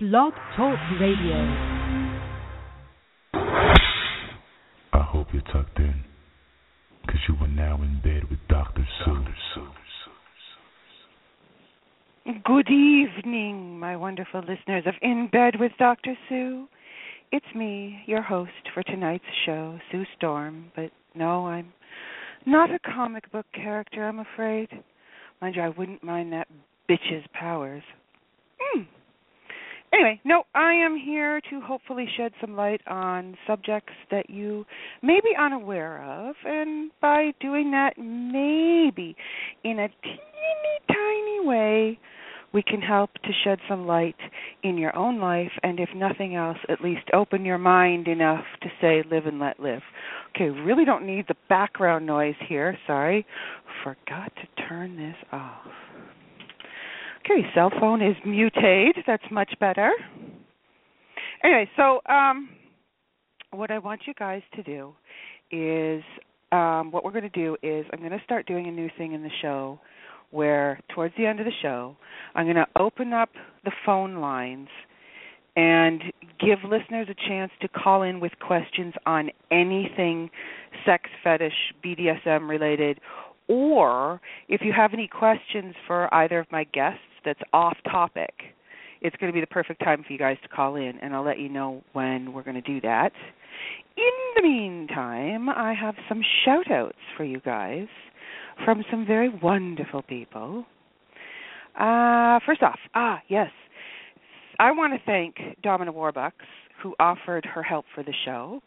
Blog Talk Radio. I hope you're tucked in, because you are now in bed with Dr. Sue. Good evening, my wonderful listeners of In Bed with Dr. Sue. It's me, your host for tonight's show, Sue Storm, but no, I'm not a comic book character, I'm afraid. Mind you, I wouldn't mind that bitch's powers. Hmm. Anyway, no, I am here to hopefully shed some light on subjects that you may be unaware of, and by doing that, maybe in a teeny tiny way, we can help to shed some light in your own life, and if nothing else, at least open your mind enough to say, live and let live. Okay, really don't need the background noise here. Sorry. Forgot to turn this off. Okay, cell phone is muted. That's much better. Anyway, so um, what I want you guys to do is um, what we're going to do is I'm going to start doing a new thing in the show where towards the end of the show I'm going to open up the phone lines and give listeners a chance to call in with questions on anything sex fetish BDSM related or if you have any questions for either of my guests that's off topic, it's going to be the perfect time for you guys to call in, and I'll let you know when we're going to do that. In the meantime, I have some shout outs for you guys from some very wonderful people. Uh, first off, ah, yes, I want to thank Domina Warbucks, who offered her help for the show,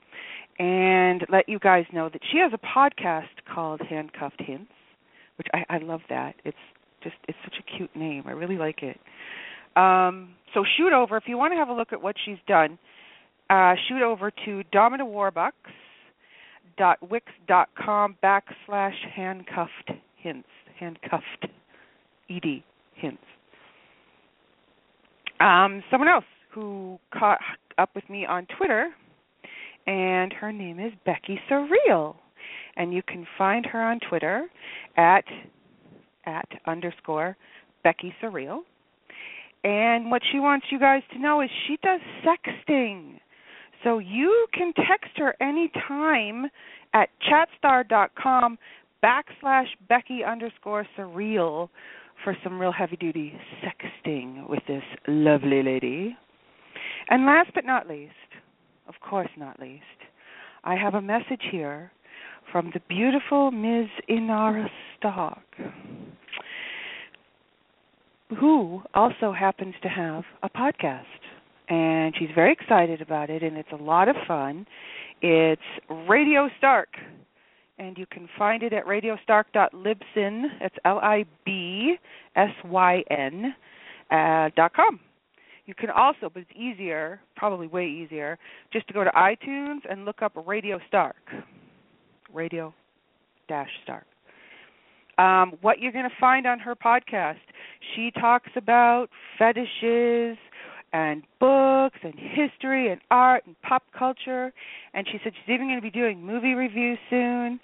and let you guys know that she has a podcast called Handcuffed Hints, which I, I love that. It's just it's such a cute name. I really like it. Um, so shoot over if you want to have a look at what she's done. Uh, shoot over to Domina Warbucks dot wix dot com backslash handcuffed hints handcuffed ed hints. Um, someone else who caught up with me on Twitter, and her name is Becky Surreal, and you can find her on Twitter at at underscore Becky Surreal. And what she wants you guys to know is she does sexting. So you can text her anytime at chatstar.com backslash Becky underscore surreal for some real heavy duty sexting with this lovely lady. And last but not least, of course not least, I have a message here from the beautiful Ms. Inara Stark, who also happens to have a podcast. And she's very excited about it, and it's a lot of fun. It's Radio Stark, and you can find it at radiostark.libsyn. That's L I B S Y N uh, dot com. You can also, but it's easier, probably way easier, just to go to iTunes and look up Radio Stark. Radio Dash Stark. Um, what you're going to find on her podcast, she talks about fetishes and books and history and art and pop culture. And she said she's even going to be doing movie reviews soon.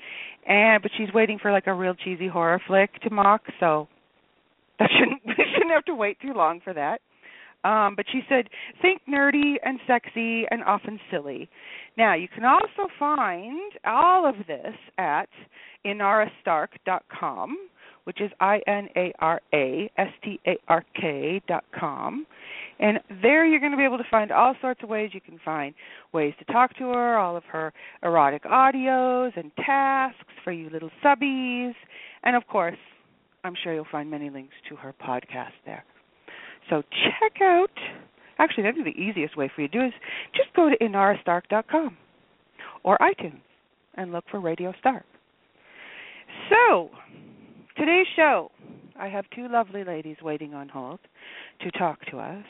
And but she's waiting for like a real cheesy horror flick to mock so that shouldn't we shouldn't have to wait too long for that. Um, but she said, think nerdy and sexy and often silly. Now, you can also find all of this at inarastark.com, which is I N A R A S T A R K dot com. And there you're going to be able to find all sorts of ways you can find ways to talk to her, all of her erotic audios and tasks for you little subbies. And of course, I'm sure you'll find many links to her podcast there. So check out. Actually, that'd be the easiest way for you to do is just go to inarastark.com or iTunes and look for Radio Stark. So today's show, I have two lovely ladies waiting on hold to talk to us.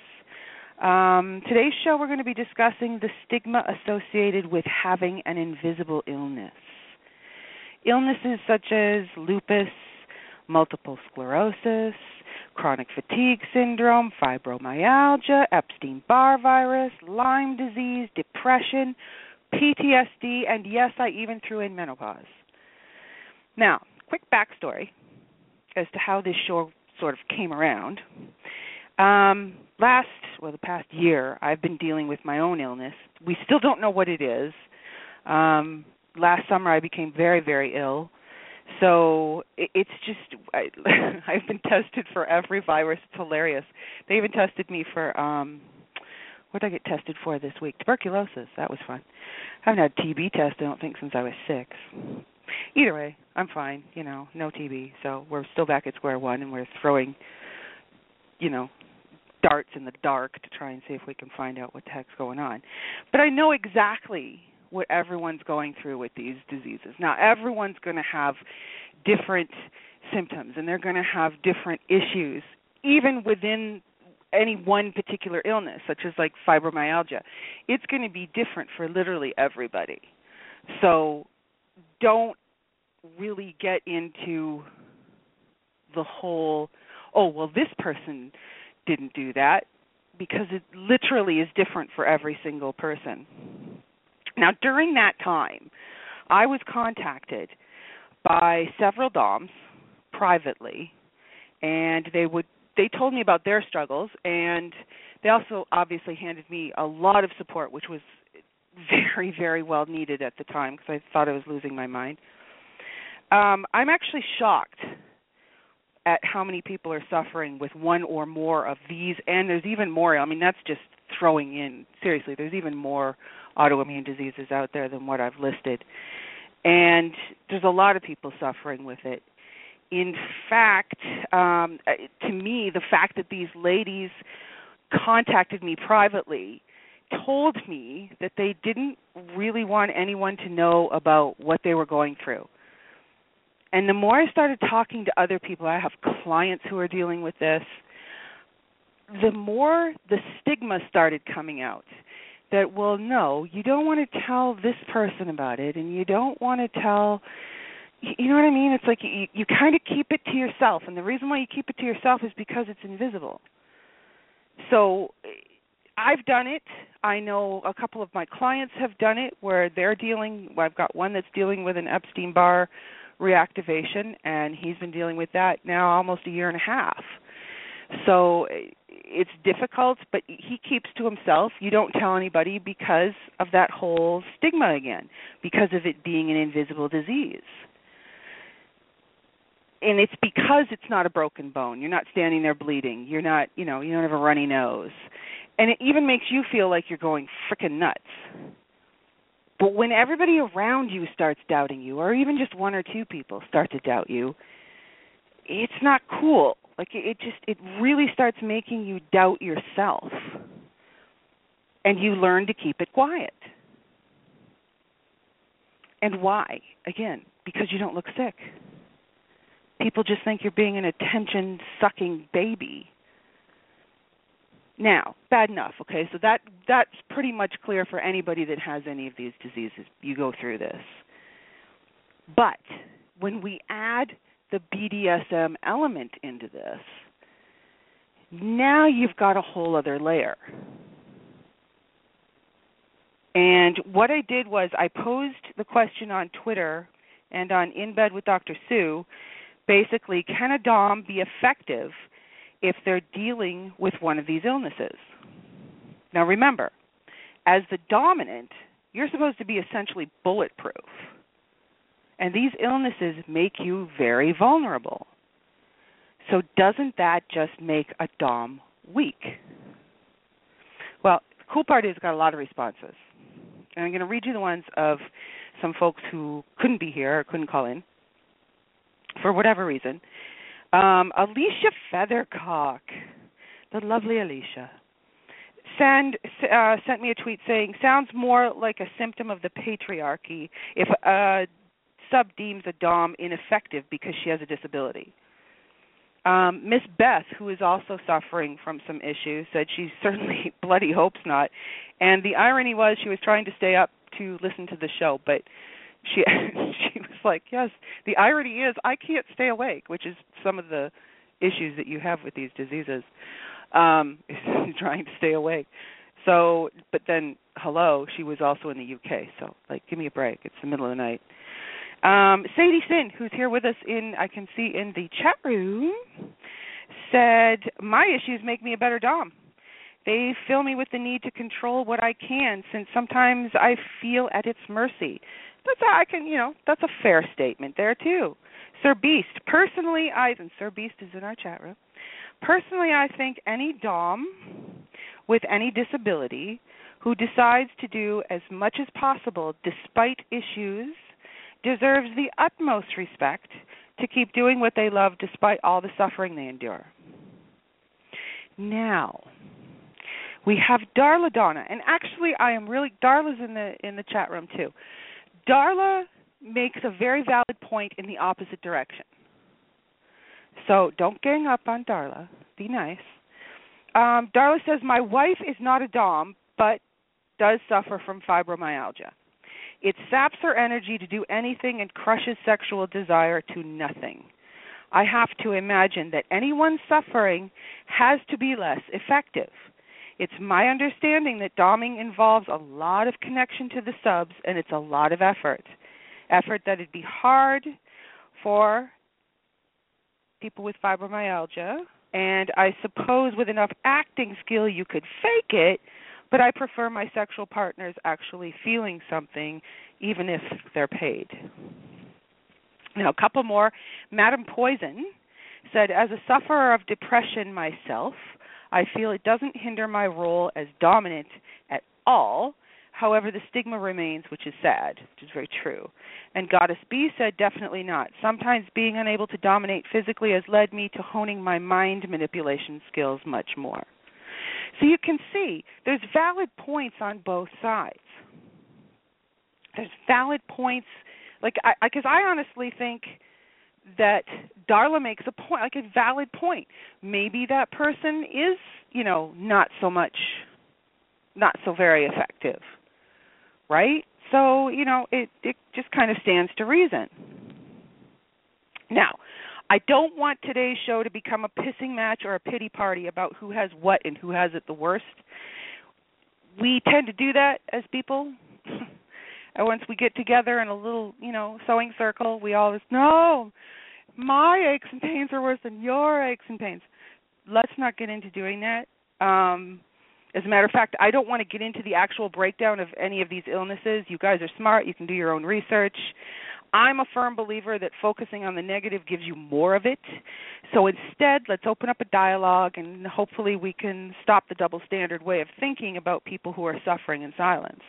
Um, today's show, we're going to be discussing the stigma associated with having an invisible illness. Illnesses such as lupus, multiple sclerosis, chronic fatigue syndrome, fibromyalgia, Epstein Barr virus, Lyme disease, depression, PTSD, and yes, I even threw in menopause. Now, quick backstory as to how this show sort of came around. Um, last well the past year I've been dealing with my own illness. We still don't know what it is. Um last summer I became very very ill. So it, it's just I, I've been tested for every virus. It's hilarious. They even tested me for um what did I get tested for this week? Tuberculosis. That was fun. I haven't had a TB test I don't think since I was 6. Either way, I'm fine, you know, no TB. So we're still back at square one and we're throwing you know, darts in the dark to try and see if we can find out what the heck's going on. But I know exactly what everyone's going through with these diseases. Now, everyone's going to have different symptoms and they're going to have different issues, even within any one particular illness, such as like fibromyalgia. It's going to be different for literally everybody. So don't really get into the whole, oh, well, this person didn't do that because it literally is different for every single person. Now, during that time, I was contacted by several DOMs privately, and they would they told me about their struggles, and they also obviously handed me a lot of support, which was very very well needed at the time because I thought I was losing my mind. Um, I'm actually shocked at how many people are suffering with one or more of these and there's even more i mean that's just throwing in seriously there's even more autoimmune diseases out there than what i've listed and there's a lot of people suffering with it in fact um to me the fact that these ladies contacted me privately told me that they didn't really want anyone to know about what they were going through. And the more I started talking to other people, I have clients who are dealing with this, the more the stigma started coming out that well no you don't want to tell this person about it and you don't want to tell you know what i mean? It's like you you kind of keep it to yourself and the reason why you keep it to yourself is because it's invisible. So i've done it i know a couple of my clients have done it where they're dealing i've got one that's dealing with an epstein barr reactivation, and he's been dealing with that now almost a year and a half. So it's difficult, but he keeps to himself. You don't tell anybody because of that whole stigma again, because of it being an invisible disease. And it's because it's not a broken bone. You're not standing there bleeding. You're not, you know, you don't have a runny nose. And it even makes you feel like you're going freaking nuts but when everybody around you starts doubting you, or even just one or two people start to doubt you, it's not cool. Like it just it really starts making you doubt yourself. And you learn to keep it quiet. And why? Again, because you don't look sick. People just think you're being an attention sucking baby now, bad enough. Okay, so that that's pretty much clear for anybody that has any of these diseases. You go through this. But when we add the BDSM element into this, now you've got a whole other layer. And what I did was I posed the question on Twitter and on In Bed with Dr. Sue basically, can a DOM be effective if they're dealing with one of these illnesses. Now remember, as the dominant, you're supposed to be essentially bulletproof. And these illnesses make you very vulnerable. So doesn't that just make a dom weak? Well, the cool part is it's got a lot of responses. And I'm going to read you the ones of some folks who couldn't be here or couldn't call in for whatever reason. Um, Alicia Feathercock, the lovely Alicia, send, uh, sent me a tweet saying, "Sounds more like a symptom of the patriarchy if a sub deems a dom ineffective because she has a disability." Um, Miss Beth, who is also suffering from some issues, said she certainly bloody hopes not. And the irony was she was trying to stay up to listen to the show, but she she was like, "Yes, the irony is I can't stay awake," which is some of the issues that you have with these diseases. Um trying to stay awake. So, but then hello, she was also in the UK, so like give me a break. It's the middle of the night. Um Sadie Sin, who's here with us in I can see in the chat room, said, "My issues make me a better dom." They fill me with the need to control what I can, since sometimes I feel at its mercy. That's I can, you know, that's a fair statement there too. Sir Beast, personally, I and Sir Beast is in our chat room. Personally, I think any dom with any disability who decides to do as much as possible despite issues deserves the utmost respect to keep doing what they love despite all the suffering they endure. Now, we have Darla Donna, and actually, I am really Darla's in the in the chat room too. Darla makes a very valid point in the opposite direction. So don't gang up on Darla. Be nice. Um, Darla says, My wife is not a Dom, but does suffer from fibromyalgia. It saps her energy to do anything and crushes sexual desire to nothing. I have to imagine that anyone suffering has to be less effective. It's my understanding that doming involves a lot of connection to the subs and it's a lot of effort. Effort that it'd be hard for people with fibromyalgia, and I suppose with enough acting skill you could fake it, but I prefer my sexual partners actually feeling something even if they're paid. Now, a couple more. Madam Poison said, As a sufferer of depression myself, I feel it doesn't hinder my role as dominant at all. However, the stigma remains, which is sad, which is very true. And Goddess B said, definitely not. Sometimes being unable to dominate physically has led me to honing my mind manipulation skills much more. So you can see there's valid points on both sides. There's valid points, like I, because I, I honestly think that Darla makes a point, like a valid point. Maybe that person is, you know, not so much, not so very effective, right? So you know, it it just kind of stands to reason. Now, I don't want today's show to become a pissing match or a pity party about who has what and who has it the worst. We tend to do that as people. and once we get together in a little, you know, sewing circle, we always no, my aches and pains are worse than your aches and pains. Let's not get into doing that. Um as a matter of fact, I don't want to get into the actual breakdown of any of these illnesses. You guys are smart, you can do your own research. I'm a firm believer that focusing on the negative gives you more of it. So instead, let's open up a dialogue and hopefully we can stop the double standard way of thinking about people who are suffering in silence.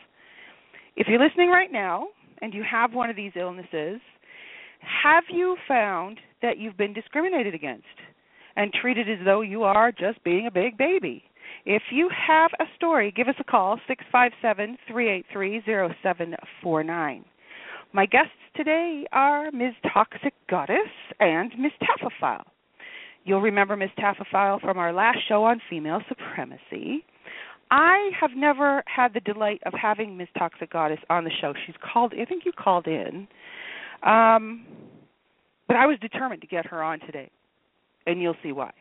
If you're listening right now and you have one of these illnesses, have you found that you've been discriminated against and treated as though you are just being a big baby? If you have a story, give us a call, 657 383 0749. My guests today are Ms. Toxic Goddess and Ms. Taphophile. You'll remember Ms. Taphophile from our last show on female supremacy. I have never had the delight of having Ms. Toxic Goddess on the show. She's called I think you called in. Um but I was determined to get her on today. And you'll see why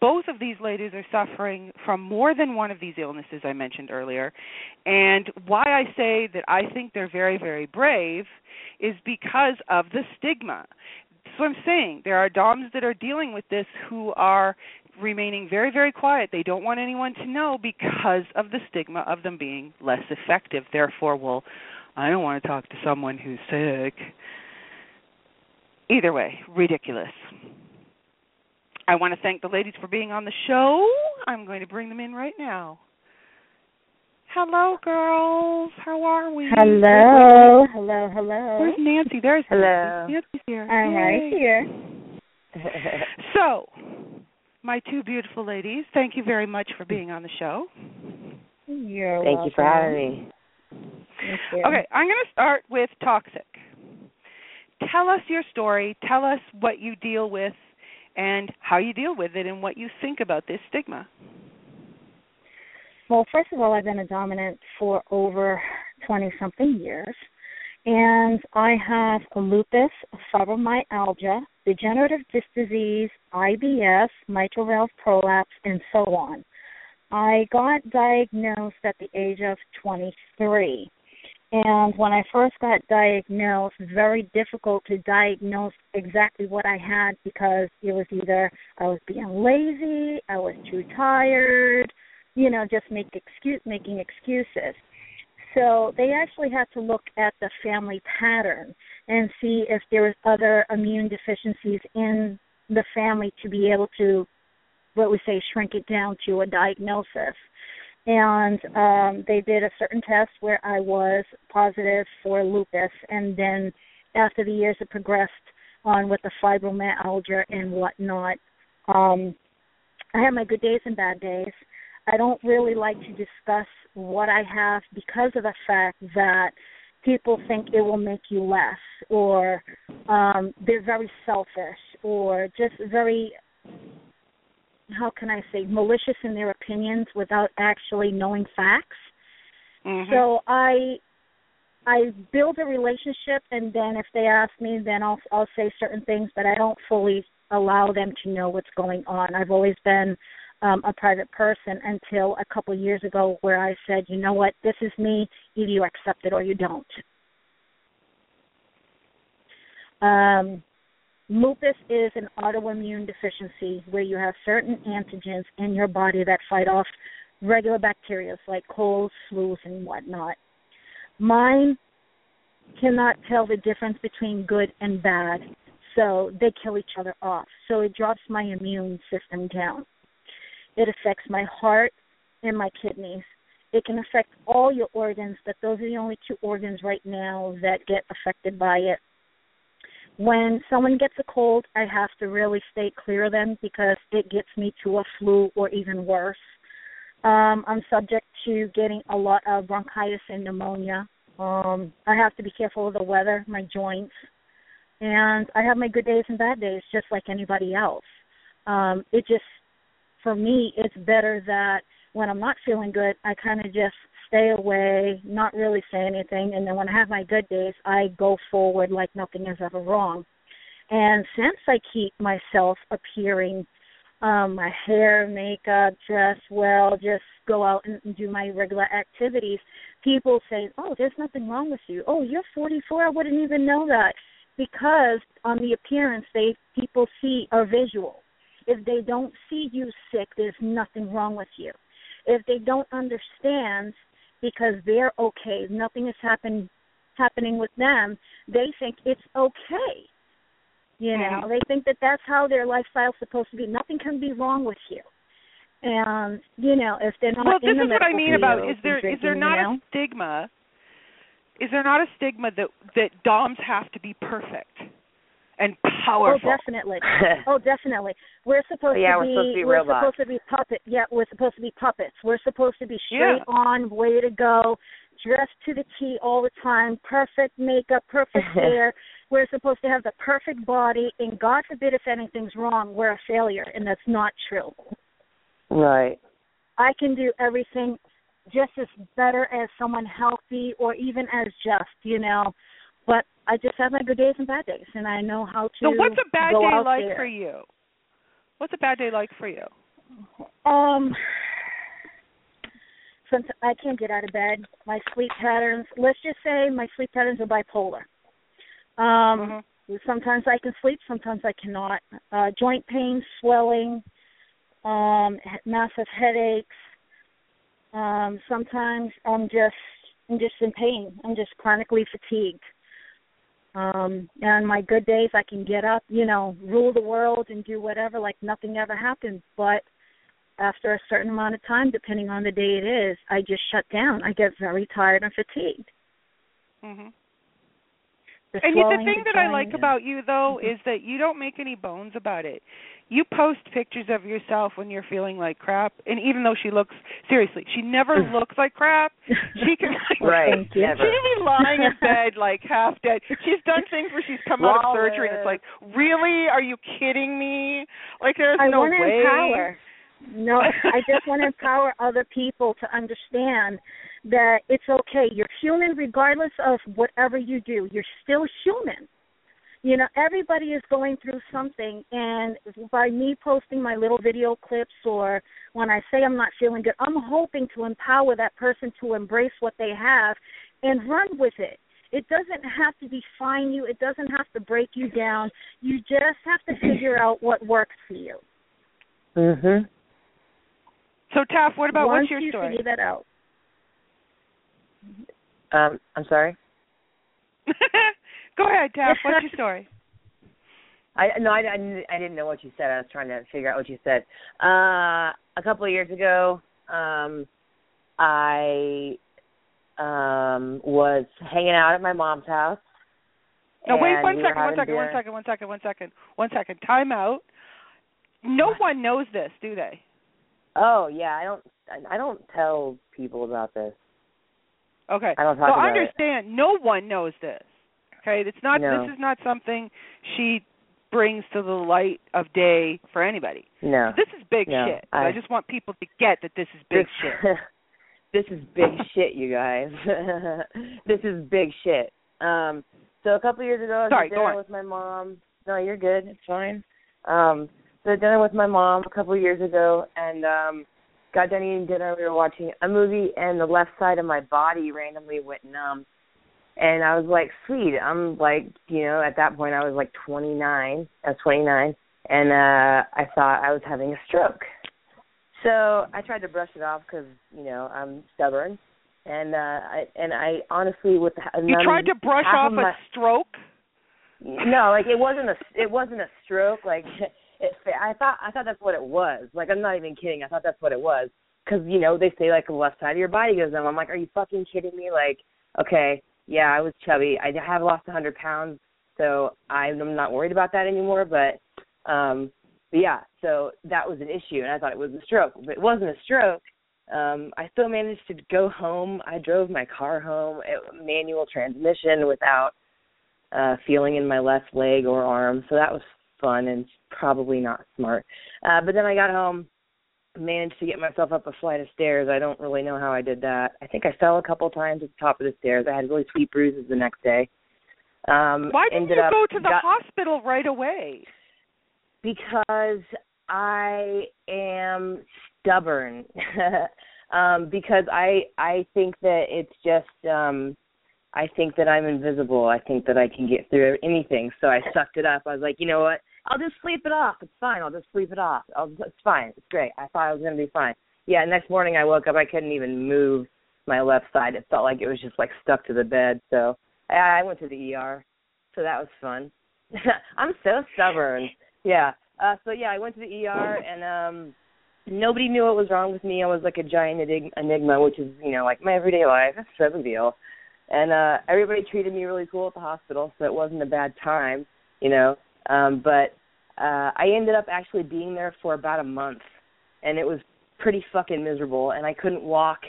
both of these ladies are suffering from more than one of these illnesses I mentioned earlier. And why I say that I think they're very, very brave is because of the stigma. So I'm saying there are DOMs that are dealing with this who are remaining very, very quiet. They don't want anyone to know because of the stigma of them being less effective. Therefore, well, I don't want to talk to someone who's sick. Either way, ridiculous. I want to thank the ladies for being on the show. I'm going to bring them in right now. Hello, girls. How are we? Hello. Hello, hello. Where's Nancy? There's hello. Nancy. Nancy's here. I'm Yay. right here. so, my two beautiful ladies, thank you very much for being on the show. You're welcome. Thank welcome. you for having me. Thank you. Okay, I'm going to start with toxic. Tell us your story. Tell us what you deal with and how you deal with it and what you think about this stigma. Well, first of all, I've been a dominant for over 20 something years. And I have lupus, fibromyalgia, degenerative disc disease, IBS, mitral valve prolapse, and so on. I got diagnosed at the age of 23. And when I first got diagnosed, very difficult to diagnose exactly what I had because it was either I was being lazy, I was too tired, you know, just make excuse making excuses. So they actually had to look at the family pattern and see if there was other immune deficiencies in the family to be able to what we say shrink it down to a diagnosis. And um they did a certain test where I was positive for lupus and then after the years it progressed on with the fibromyalgia and whatnot. Um I have my good days and bad days. I don't really like to discuss what I have because of the fact that people think it will make you less or um they're very selfish or just very how can I say malicious in their opinions without actually knowing facts. Mm-hmm. So I I build a relationship and then if they ask me then I'll I'll say certain things but I don't fully allow them to know what's going on. I've always been um, a private person until a couple of years ago where I said, you know what, this is me, either you accept it or you don't. Um, lupus is an autoimmune deficiency where you have certain antigens in your body that fight off regular bacteria like colds, flus, and whatnot. Mine cannot tell the difference between good and bad, so they kill each other off. So it drops my immune system down. It affects my heart and my kidneys. It can affect all your organs, but those are the only two organs right now that get affected by it. When someone gets a cold, I have to really stay clear of them because it gets me to a flu or even worse. Um, I'm subject to getting a lot of bronchitis and pneumonia. Um, I have to be careful of the weather, my joints, and I have my good days and bad days just like anybody else. Um, it just for me, it's better that when I'm not feeling good, I kind of just stay away, not really say anything, and then when I have my good days, I go forward like nothing is ever wrong. And since I keep myself appearing, um, my hair, makeup, dress well, just go out and do my regular activities, people say, "Oh, there's nothing wrong with you. Oh, you're 44. I wouldn't even know that." Because on the appearance, they people see a visual if they don't see you sick, there's nothing wrong with you. If they don't understand because they're okay, nothing is happen, happening with them, they think it's okay. You know, they think that that's how their lifestyle's supposed to be. Nothing can be wrong with you. And you know, if they're not well, this is what I mean about is there and is there not you know? a stigma? Is there not a stigma that that doms have to be perfect and oh, powerful? Oh, definitely. oh, definitely. We're supposed yeah, to we're be supposed to be we're robots. supposed to be puppets. Yeah, we're supposed to be puppets. We're supposed to be Yeah. straight on, way to go, dressed to the T all the time, perfect makeup, perfect hair. We're supposed to have the perfect body, and God forbid if anything's wrong, we're a failure, and that's not true. Right. I can do everything just as better as someone healthy or even as just, you know. But I just have my good days and bad days, and I know how to. So what's a bad day like there. for you? What's a bad day like for you? Um, since I can't get out of bed, my sleep patterns. Let's just say my sleep patterns are bipolar. Um, Mhm. sometimes I can sleep, sometimes I cannot. Uh, joint pain, swelling, um, massive headaches. Um, sometimes I'm just I'm just in pain. I'm just chronically fatigued. Um, and my good days, I can get up, you know, rule the world and do whatever like nothing ever happened. But after a certain amount of time, depending on the day it is, I just shut down. I get very tired and fatigued. Mhm. The And the thing that I like and- about you though Mm-hmm. is that you don't make any bones about it. You post pictures of yourself when you're feeling like crap, and even though she looks seriously, she never looks like crap. She can like Right. Thank. Never. She can be lying in bed like half dead. She's done things where she's come out of surgery and it's like, really? Are you kidding me? Like there's I no want to way. empower. No, I just want to empower other people to understand that it's okay. You're human regardless of whatever you do. You're still human. You know, everybody is going through something and by me posting my little video clips or when I say I'm not feeling good, I'm hoping to empower that person to embrace what they have and run with it. It doesn't have to define you. It doesn't have to break you down. You just have to figure out what works for you. Mhm. So Taff, what about Once what's your you story? figure that out, Um, I'm sorry. Go ahead, Taff. What's your story? I no, I, I, didn't- I didn't know what you said. I was trying to figure out what you said. Uh, a couple of years ago, um, I um was hanging out at my mom's house. No, wait one we second, one second, one dinner. second, one second, one second, one second. Time out. No one knows this, do they? Oh yeah, I don't. I, don't tell people about this. Okay. I don't talk so about it. So understand, no one knows this. Okay, it's not. No. This is not something she brings to the light of day for anybody. No. This is big No, shit. I- I just want people to get that this is big shit. this is big shit, you guys. this is big shit. Um, so a couple years ago, I was Sorry, dinner with my mom. No, you're good. It's fine. Um, so dinner with my mom a couple of years ago, and um, got done eating dinner. We were watching a movie, and the left side of my body randomly went numb. And I was like, sweet. I'm like, you know, at that point I was like 29. I was 29, and uh I thought I was having a stroke. So I tried to brush it off because you know I'm stubborn, and uh I and I honestly with the, You tried to brush off of a stroke. no, like it wasn't a it wasn't a stroke. Like it, I thought I thought that's what it was. Like I'm not even kidding. I thought that's what it was because you know they say like the left side of your body goes numb. I'm like, are you fucking kidding me? Like, okay, yeah, I was chubby. I have lost a hundred pounds, so I'm not worried about that anymore. But um, but yeah, so that was an issue, and I thought it was a stroke, but it wasn't a stroke. Um, I still managed to go home. I drove my car home, it, manual transmission without uh feeling in my left leg or arm so that was fun and probably not smart uh but then i got home managed to get myself up a flight of stairs i don't really know how i did that i think i fell a couple of times at the top of the stairs i had really sweet bruises the next day um Why didn't ended you up go to the got- hospital right away? because I am stubborn. um because I I think that it's just um I think that I'm invisible. I think that I can get through anything. So I sucked it up. I was like, you know what? I'll just sleep it off. It's fine. I'll just sleep it off. I'll, it's fine. It's great. I thought I was going to be fine. Yeah, next morning I woke up. I couldn't even move my left side. It felt like it was just like stuck to the bed. So I, I went to the ER. So that was fun. I'm so stubborn. Yeah. Uh so yeah, I went to the ER and um nobody knew what was wrong with me. I was like a giant enig- enigma, which is, you know, like my everyday life. It's no deal. And uh everybody treated me really cool at the hospital, so it wasn't a bad time, you know. Um but uh I ended up actually being there for about a month and it was pretty fucking miserable and I couldn't walk.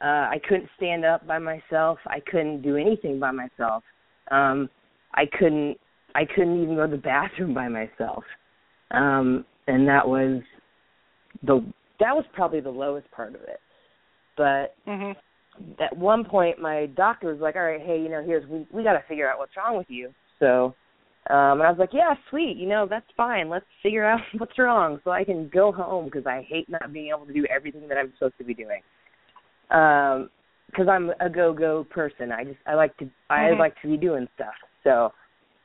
Uh I couldn't stand up by myself. I couldn't do anything by myself. Um I couldn't I couldn't even go to the bathroom by myself. Um and that was the that was probably the lowest part of it. But Mhm. at one point my doctor was like, All right, hey, you know, here's we we gotta figure out what's wrong with you. So um and I was like, Yeah, sweet, you know, that's fine. Let's figure out what's wrong so I can go home because I hate not being able to do everything that I'm supposed to be doing. Um because I'm a go go person. I just I like to I Mhm. like to be doing stuff. So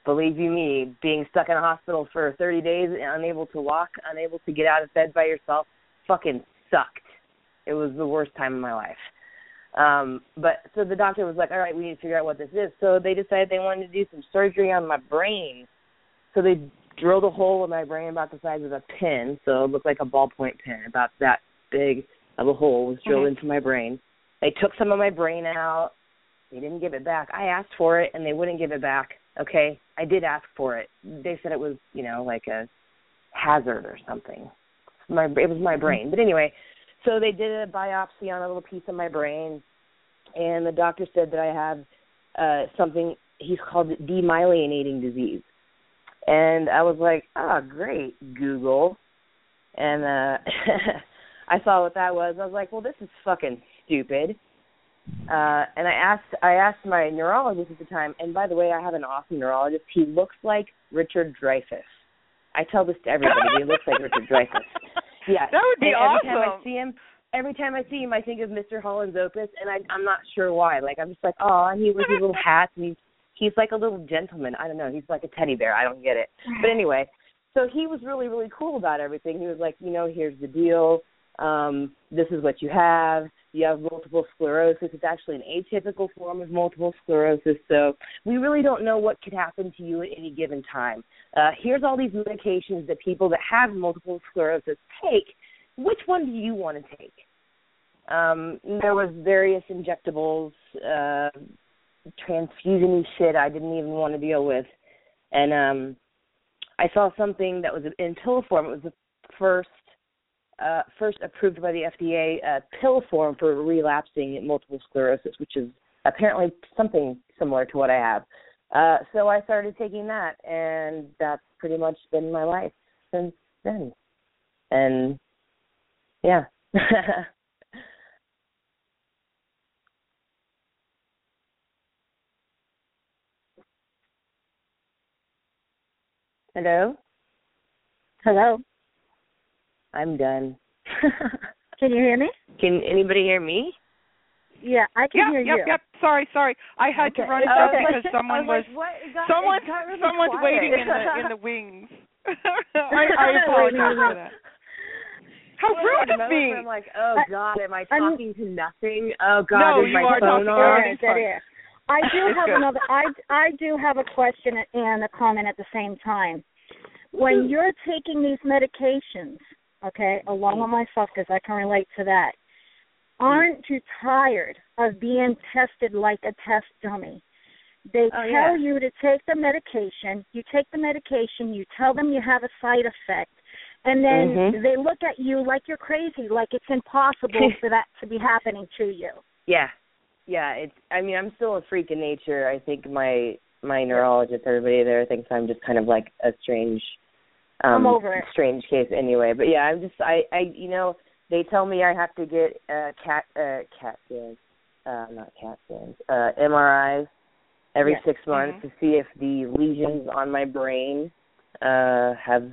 believe you me, being stuck in a hospital for 30 days, unable to walk, unable to get out of bed by yourself, fucking sucked. It was the worst time of my life. Um, but so the doctor was like, "All right, we need to figure out what this is." So they decided they wanted to do some surgery on my brain. So they drilled a hole in my brain about the size of a pin, so it looked like a ballpoint pen, about that big of a hole was drilled Mhm. into my brain. They took some of my brain out. They didn't give it back. I asked for it and they wouldn't give it back. Okay, I did ask for it. They said it was, you know, like a hazard or something. My it was my brain. But anyway, so they did a biopsy on a little piece of my brain, and the doctor said that I have uh something he's called it demyelinating disease. And I was like, oh, great, Google. And uh I saw what that was. I was like, well, this is fucking stupid. Uh and I asked I asked my neurologist at the time, and by the way, I have an awesome neurologist. He looks like Richard Dreyfuss. I tell this to everybody. he looks like Richard Dreyfuss. Yeah. That would be and every time I see him, every time I see him, I think of Mr. Holland's Opus, and I, I'm not sure why. Like I'm just like, oh, and he wears his little hat, and he's he's like a little gentleman. I don't know. He's like a teddy bear. I don't get it. But anyway, so he was really really cool about everything. He was like, you know, here's the deal. um, this is what you have. You have multiple sclerosis. It's actually an atypical form of multiple sclerosis. So we really don't know what could happen to you at any given time. Uh, here's all these medications that people that have multiple sclerosis take. Which one do you want to take? Um, there was various injectables, uh, transfusion shit I didn't even want to deal with, and um, I saw something that was in pill form. It was the first uh, first approved by the FDA uh, pill form for relapsing multiple sclerosis, which is apparently something similar to what I have. Uh, so I started taking that, and that's pretty much been my life since then. And yeah. Hello? Hello. I'm done. Can you hear me? Can anybody hear me? Yeah, I can yep, hear yep, you. Yep, yep, Sorry, sorry. I had Okay. to run out okay. because someone was, like, what? Got- someone really someone's quiet. waiting in the in the wings. I, I apologize for that. How rude at of me! I'm like, oh God, am I I'm- talking to nothing? Oh God, No, is you my are phone talking to on? everything. Yes, it is. I do have good. another. I I do have a question and a comment at the same time. When you're taking these medications, okay, along with myself, because I can relate to that, aren't you tired of being tested like a test dummy? They Oh, tell yeah. you to take the medication. You take the medication. You tell them you have a side effect, and then Mhm. they look at you like you're crazy, like it's impossible for that to be happening to you. Yeah, yeah. It's. I mean, I'm still a freak in nature. I think my my neurologist, everybody there thinks I'm just kind of like a strange, um, I'm over it. strange case anyway. But yeah, I'm just. I. I. You know, they tell me I have to get uh, cat uh, cat scans, uh, not cat scans, uh, MRIs every Yes. six months Mhm. to see if the lesions on my brain uh have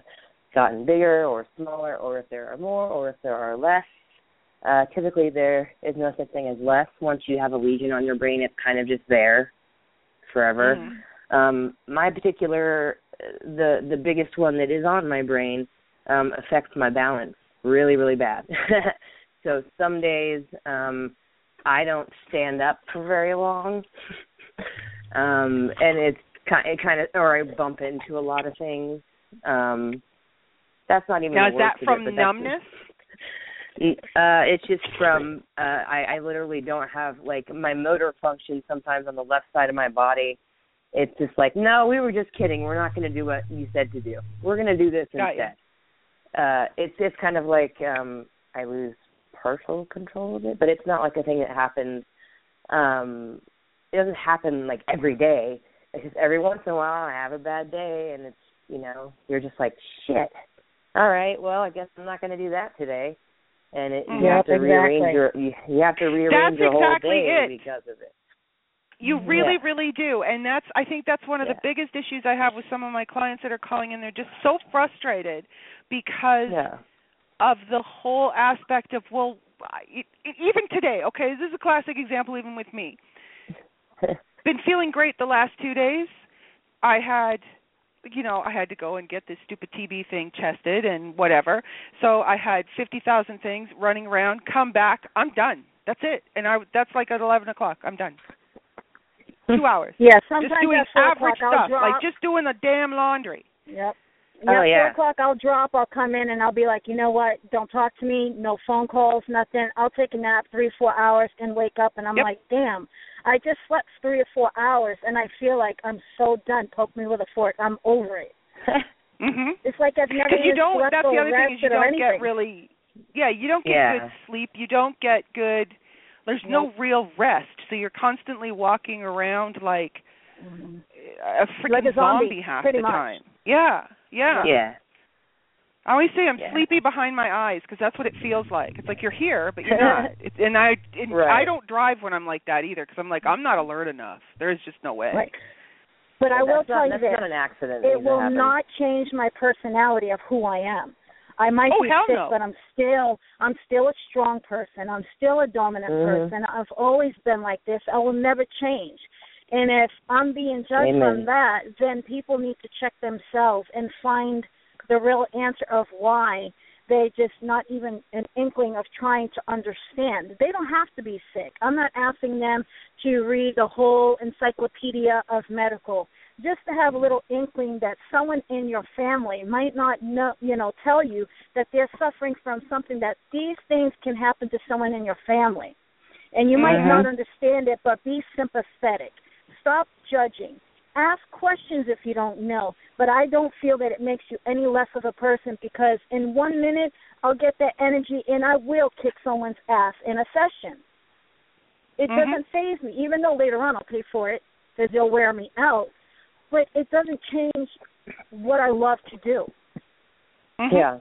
gotten bigger or smaller or if there are more or if there are less. Uh typically there is no such thing as less. Once you have a lesion on your brain it's kind of just there forever. Mhm. Um my particular the the biggest one that is on my brain um affects my balance really really bad. so some days um I don't stand up for very long. um and it's kind it kind of or I bump into a lot of things. Um that's not even Now is that of it, from numbness? Uh, it's just from uh, I, I literally don't have like my motor function sometimes on the left side of my body. It's just like, no, we were just kidding. We're not going to do what you said to do. We're going to do this Got you. instead. Uh, it's it's kind of like um, I lose partial control of it, but it's not like a thing that happens. Um, it doesn't happen like every day. It's just every once in a while I have a bad day, and it's you know you're just like shit. All right, well I guess I'm not going to do that today and it, you Yep, have to rearrange your you, you have to rearrange That's your whole exactly day it. because of it. You really, Yeah. really do. And that's I think that's one of the biggest issues I have with some of my clients that are calling in. They're just so frustrated because Yeah. of the whole aspect of well it, it, even today okay this is a classic example even with me. Been feeling great the last two days. I had you know i had to go and get this stupid tb thing tested and whatever. So i had fifty thousand things running around. Come back. I'm done. That's it. And i that's like at eleven o'clock. I'm done two hours Yeah, just sometimes doing at four average o'clock stuff drop. like just doing the damn laundry Yep. Oh, yeah, yeah. four o'clock I'll drop, I'll come in and I'll be like, you know what, don't talk to me, no phone calls, nothing. I'll take a nap three, four hours and wake up and I'm Yep. like, damn, I just slept three or four hours and I feel like I'm so done. Poke me with a fork. I'm over it. mhm It's like I've never because you don't slept that's or the other thing is you rested or don't get really yeah you don't get Yeah. good sleep you don't get good there's no real rest so you're constantly walking around like a mm-hmm. freaking Like a zombie, half the much. time yeah yeah Yeah. i always say i'm Yeah. sleepy behind my eyes because that's what it feels like it's like you're here but you're not it's, and i and i don't drive when i'm like that either because i'm like i'm not alert enough there's just no way Right. But I will not, tell you that's this. not an accident. it will happen. not change my personality of who I am. I might Oh, be sick, no. but I'm still I'm still a strong person. I'm still a dominant Mhm. person. I've always been like this. I will never change. And if I'm being judged Amen. on that, then people need to check themselves and find the real answer of why they just not even an inkling of trying to understand. They don't have to be sick. I'm not asking them to read the whole encyclopedia of medical. Just to have a little inkling that someone in your family might not know, you know, tell you that they're suffering from something that these things can happen to someone in your family. And you might Mm-hmm. not understand it, but be sympathetic. Stop judging ask questions if you don't know, but I don't feel that it makes you any less of a person because in one minute I'll get that energy and I will kick someone's ass in a session. It Mhm. doesn't phase me, even though later on I'll pay for it because they'll wear me out. But it doesn't change what I love to do. Mhm. Yeah.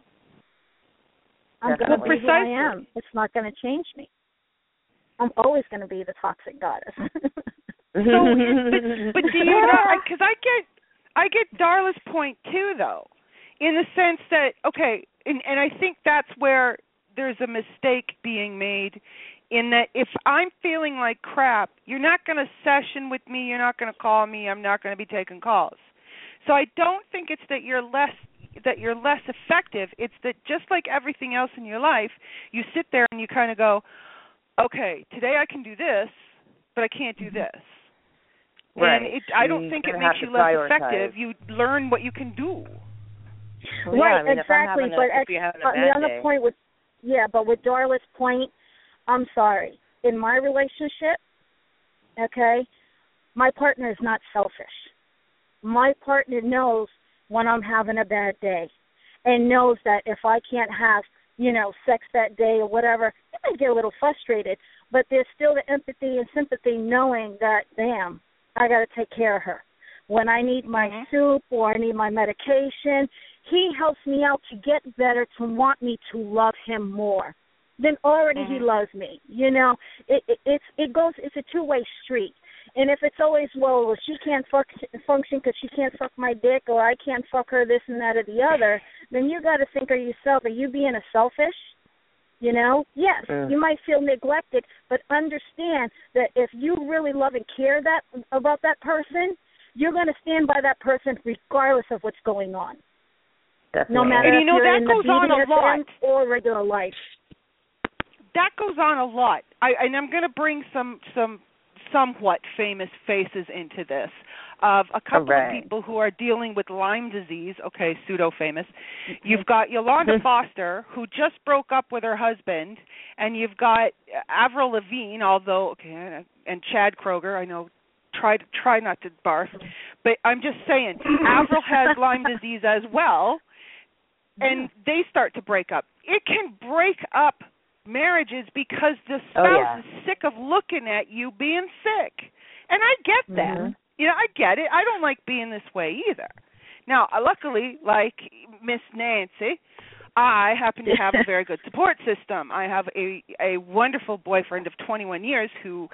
I'm going to be who I am. It's not going to change me. I'm always going to be the toxic goddess. So, but, but do you know? Because I get, I get Darla's point too, though, in the sense that okay, and and I think that's where there's a mistake being made, in that if I'm feeling like crap, you're not going to session with me, you're not going to call me, I'm not going to be taking calls. So I don't think it's that you're less that you're less effective. It's that just like everything else in your life, you sit there and you kind of go, okay, today I can do this, but I can't do mm-hmm. this. Right. And it, I don't You think it makes you less prioritize. effective. You learn what you can do. Well, yeah, right, I mean, if I'm exactly. having a- but if you're a but the other day. point with yeah, but with Darla's point, I'm sorry. In my relationship, okay, my partner is not selfish. My partner knows when I'm having a bad day and knows that if I can't have, you know, sex that day or whatever, he might get a little frustrated, but there's still the empathy and sympathy knowing that damn, I got to take care of her. When I need my Mhm. soup or I need my medication, he helps me out to get better to want me to love him more. Then already he Mhm. loves me. You know, it, it it's it goes it's a two way street. And if it's always well, well she can't fuck, function because she can't fuck my dick, or I can't fuck her this and that or the other, then you got to think of yourself: Are you being a selfish? You know, yes, Mm. you might feel neglected, but understand that if you really love and care that about that person, you're going to stand by that person regardless of what's going on. Definitely. No matter And you know, you're that in the goes on a lot. or regular life. That goes on a lot. I and I'm going to bring some some somewhat famous faces into this of a couple Alright. of people who are dealing with Lyme disease. Okay, pseudo famous. Mm-hmm. You've got Yolanda Foster, who just broke up with her husband, and you've got Avril Lavigne, although okay, and Chad Kroeger. I know. Try to try not to barf, but I'm just saying, Avril has Lyme disease as well, and they start to break up. It can break up marriages because the spouse Oh, yeah. is sick of looking at you being sick. And I get that. Mhm. You know, I get it. I don't like being this way either. Now, uh, luckily, like Miss Nancy, I happen to have a very good support system. I have a a wonderful boyfriend of 21 years who,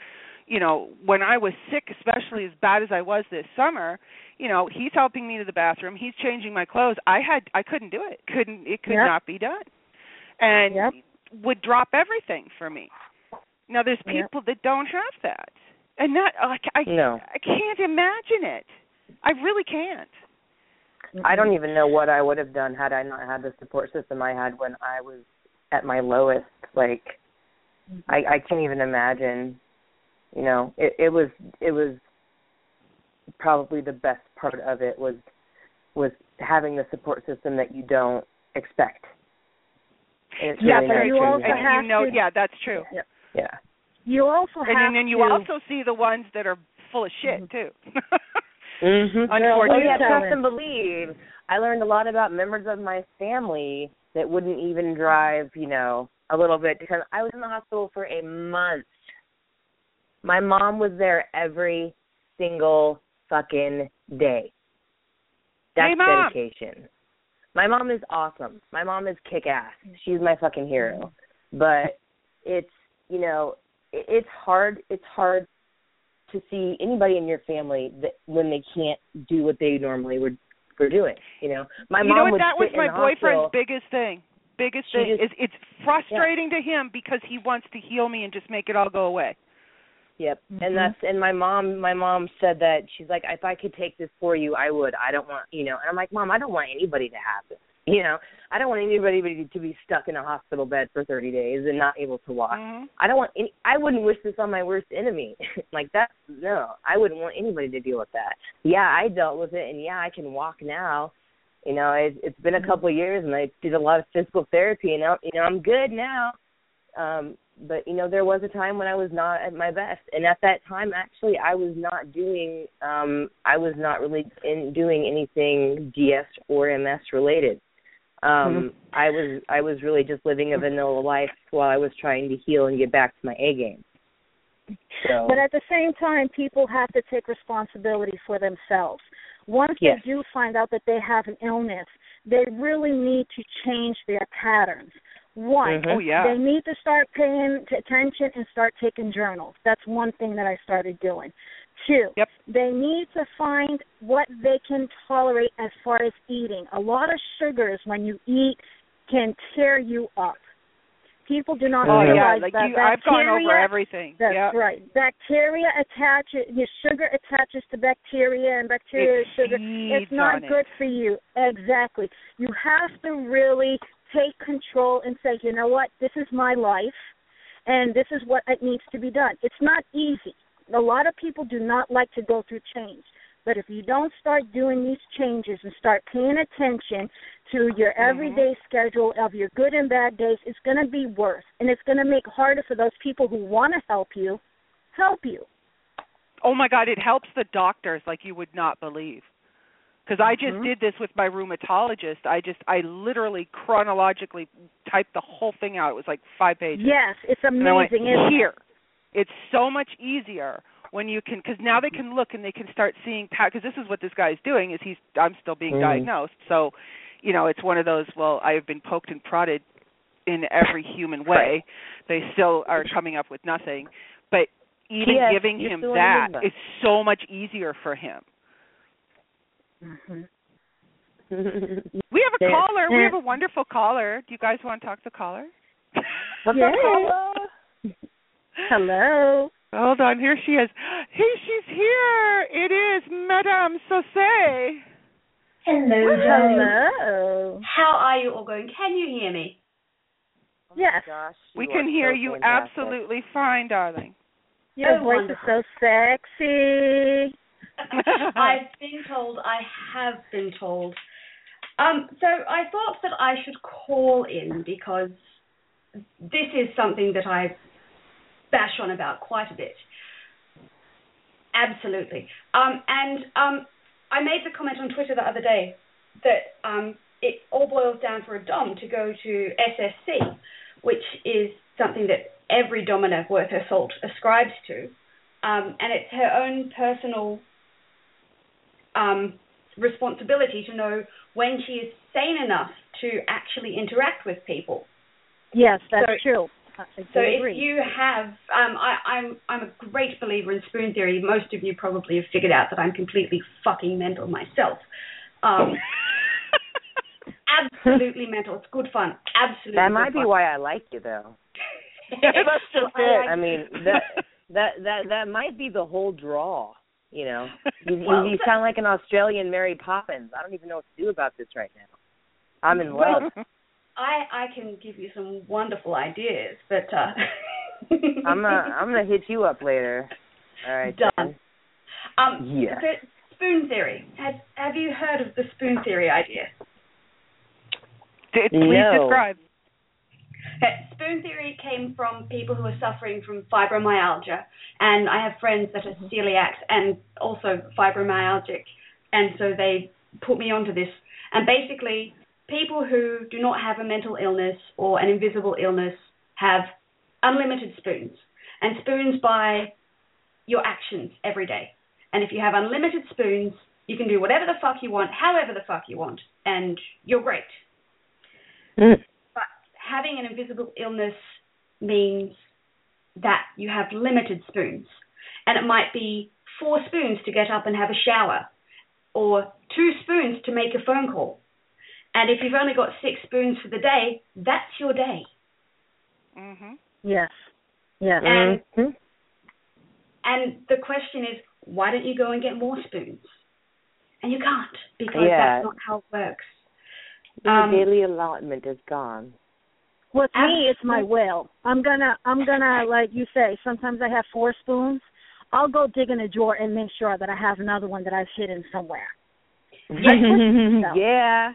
you know, when I was sick, especially as bad as I was this summer, you know, he's helping me to the bathroom, he's changing my clothes. I had I couldn't do it. Couldn't it could Yep. not be done. And Yep. Would drop everything for me. Now there's people that don't have that. And that like I No. I can't imagine it. I really can't. I don't even know what I would have done had I not had the support system I had when I was at my lowest. Like, mm-hmm. I I can't even imagine. You know, it it was it was probably the best part of it was was having the support system that you don't expect. And it's Yeah, really but you when also and have- have you know, to- yeah, that's true. yeah. You also have And then you to also see the ones that are full of shit too. Mm-hmm. Oh Unfortunately. yeah, trust and believe. I learned a lot about members of my family that wouldn't even drive, you know, a little bit because I was in the hospital for a month. My mom was there every single fucking day. That's Hey, dedication. My mom is awesome. My mom is kick ass. She's my fucking hero. But it's you know, it's hard it's hard to see anybody in your family that when they can't do what they normally were were doing. You know, my mom you mom know what? would That was my boyfriend's hospital. biggest thing. Biggest She thing just- is it's frustrating to him because he wants to heal me and just make it all go away. Yep. Mhm. And that's and my mom my mom said that she's like if I could take this for you I would. I don't want you know and I'm like, Mom, I don't want anybody to have this. you know, I don't want anybody to be stuck in a hospital bed for 30 days and not able to walk. Mhm. I don't want any. I wouldn't wish this on my worst enemy. like that, no. I wouldn't want anybody to deal with that. Yeah, I dealt with it, and yeah, I can walk now. You know, it, it's been a couple of years, and I did a lot of physical therapy, and now, you know, I'm good now. Um, but you know, there was a time when I was not at my best, and at that time, actually, I was not doing. um I was not really in doing anything DS or MS related um Mm-hmm. i was i was really just living a vanilla life while i was trying to heal and get back to my a game so But at the same time, people have to take responsibility for themselves. Once Yes. they do find out that they have an illness, they really need to change their patterns. One, Mhm. Oh yeah. they need to start paying t- attention and start taking journals. That's one thing that I started doing. Two, Yep. they need to find what they can tolerate as far as eating. A lot of sugars when you eat can tear you up. People do not Oh yeah, realize like that you, I've gone over bacteria- everything. that's yeah. right. Bacteria attaches. Your sugar attaches to bacteria, and bacteria It is sugar. It's not on it. good for you. Exactly. You have to really take control and say, you know what, this is my life, and this is what it needs to be done. It's not easy. A lot of people do not like to go through change. But if you don't start doing these changes and start paying attention to your Mm-hmm. everyday schedule of your good and bad days, it's going to be worse. And it's going to make harder for those people who want to help you help you. Oh my God, it helps the doctors like you would not believe. Because I just Mhm. did this with my rheumatologist. I just, I literally chronologically typed the whole thing out. It was like five pages. Yes, it's went, amazing. here. It's so much easier when you can, because now they can look and they can start seeing. Because this is what this guy's doing. Is he's, I'm still being Mhm. diagnosed. So, you know, it's one of those. Well, I have been poked and prodded in every human way. They still are coming up with nothing. But even Yes, giving him that is so much easier for him. Mhm. We have a Yes. caller. We have a wonderful caller. Do you guys want to talk to the caller? What's Yay. up, Paula? Hello. Hold on, here she is. Hey, she's here. It is Madame Sauce. Hello. Hello. How are you all going? Can you hear me? Yes, Gosh, We can hear so you fantastic. absolutely fine, darling. your Oh, voice wonderful. is so sexy. I've been told, I have been told. Um, so I thought that I should call in because this is something that I bash on about quite a bit. Absolutely. Um, and um, I made the comment on Twitter the other day that um, it all boils down for a dom to go to SSC, which is something that every domina worth her salt ascribes to, um, and it's her own personal um, responsibility to know when she is sane enough to actually interact with people. Yes, that's So- true. So agree. if you have, um, I, I'm I'm a great believer in spoon theory. Most of you probably have figured out that I'm completely fucking mental myself. Um, absolutely mental. It's good fun. Absolutely. That might be fun. why I like you, though. That's just I it. I mean, that that that that might be the whole draw. You know, you, you, Well, you sound like an Australian Mary Poppins. I don't even know what to do about this right now. I'm in love. I I can give you some wonderful ideas, but uh, I'm gonna I'm gonna hit you up later. All right. Done. then. Um, Yeah. so spoon theory. Have Have you heard of the spoon theory idea? D- Please No. describe. Spoon theory came from people who are suffering from fibromyalgia, and I have friends that are celiacs and also fibromyalgic, and so they put me onto this. And basically, people who do not have a mental illness or an invisible illness have unlimited spoons, and spoons by your actions every day. And if you have unlimited spoons, you can do whatever the fuck you want, however the fuck you want, and you're great Mm. But having an invisible illness means that you have limited spoons. And it might be four spoons to get up and have a shower, or two spoons to make a phone call. And if you've only got six spoons for the day, that's your day. Mhm. yes. Yes. And- Mhm. And the question is, why don't you go and get more spoons? And you can't because Yeah. that's not how it works. Your Um, daily allotment is gone. With me, it's my will. I'm gonna, I'm gonna, like you say. Sometimes I have four spoons. I'll go dig in a drawer and make sure that I have another one that I've hidden somewhere. yeah.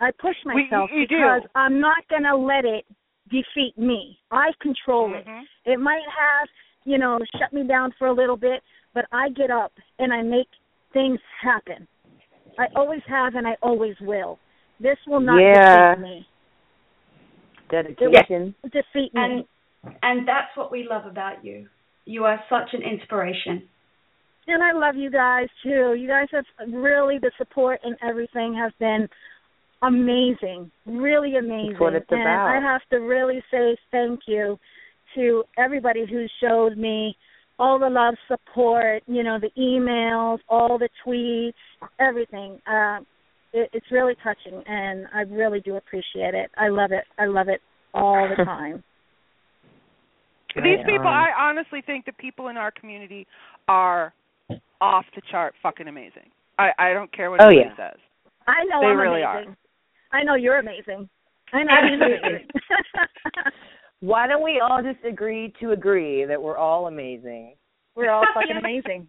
I push We- myself do. because I'm not gonna let it defeat me. I control it. Mhm. It might have, you know, shut me down for a little bit, but I get up and I make things happen. I always have and I always will. This will not Yeah. defeat me. Dedication. Defeat me. and and that's what we love about you. You are such an inspiration. And I love you guys too. You guys have really the support and everything has been amazing, really amazing. That's what it's and about. I have to really say thank you to everybody who showed me all the love, support, you know, the emails, all the tweets, everything. Uh, it, it's really touching, and I really do appreciate it. I love it. I love it all the time. These people, on. I honestly think the people in our community are off the chart, fucking amazing. I I don't care what Oh, anybody yeah. says. I know They I'm really are. I know you're amazing. I know he's Absolutely. amazing. Why don't we all just agree to agree that we're all amazing? We're all fucking amazing.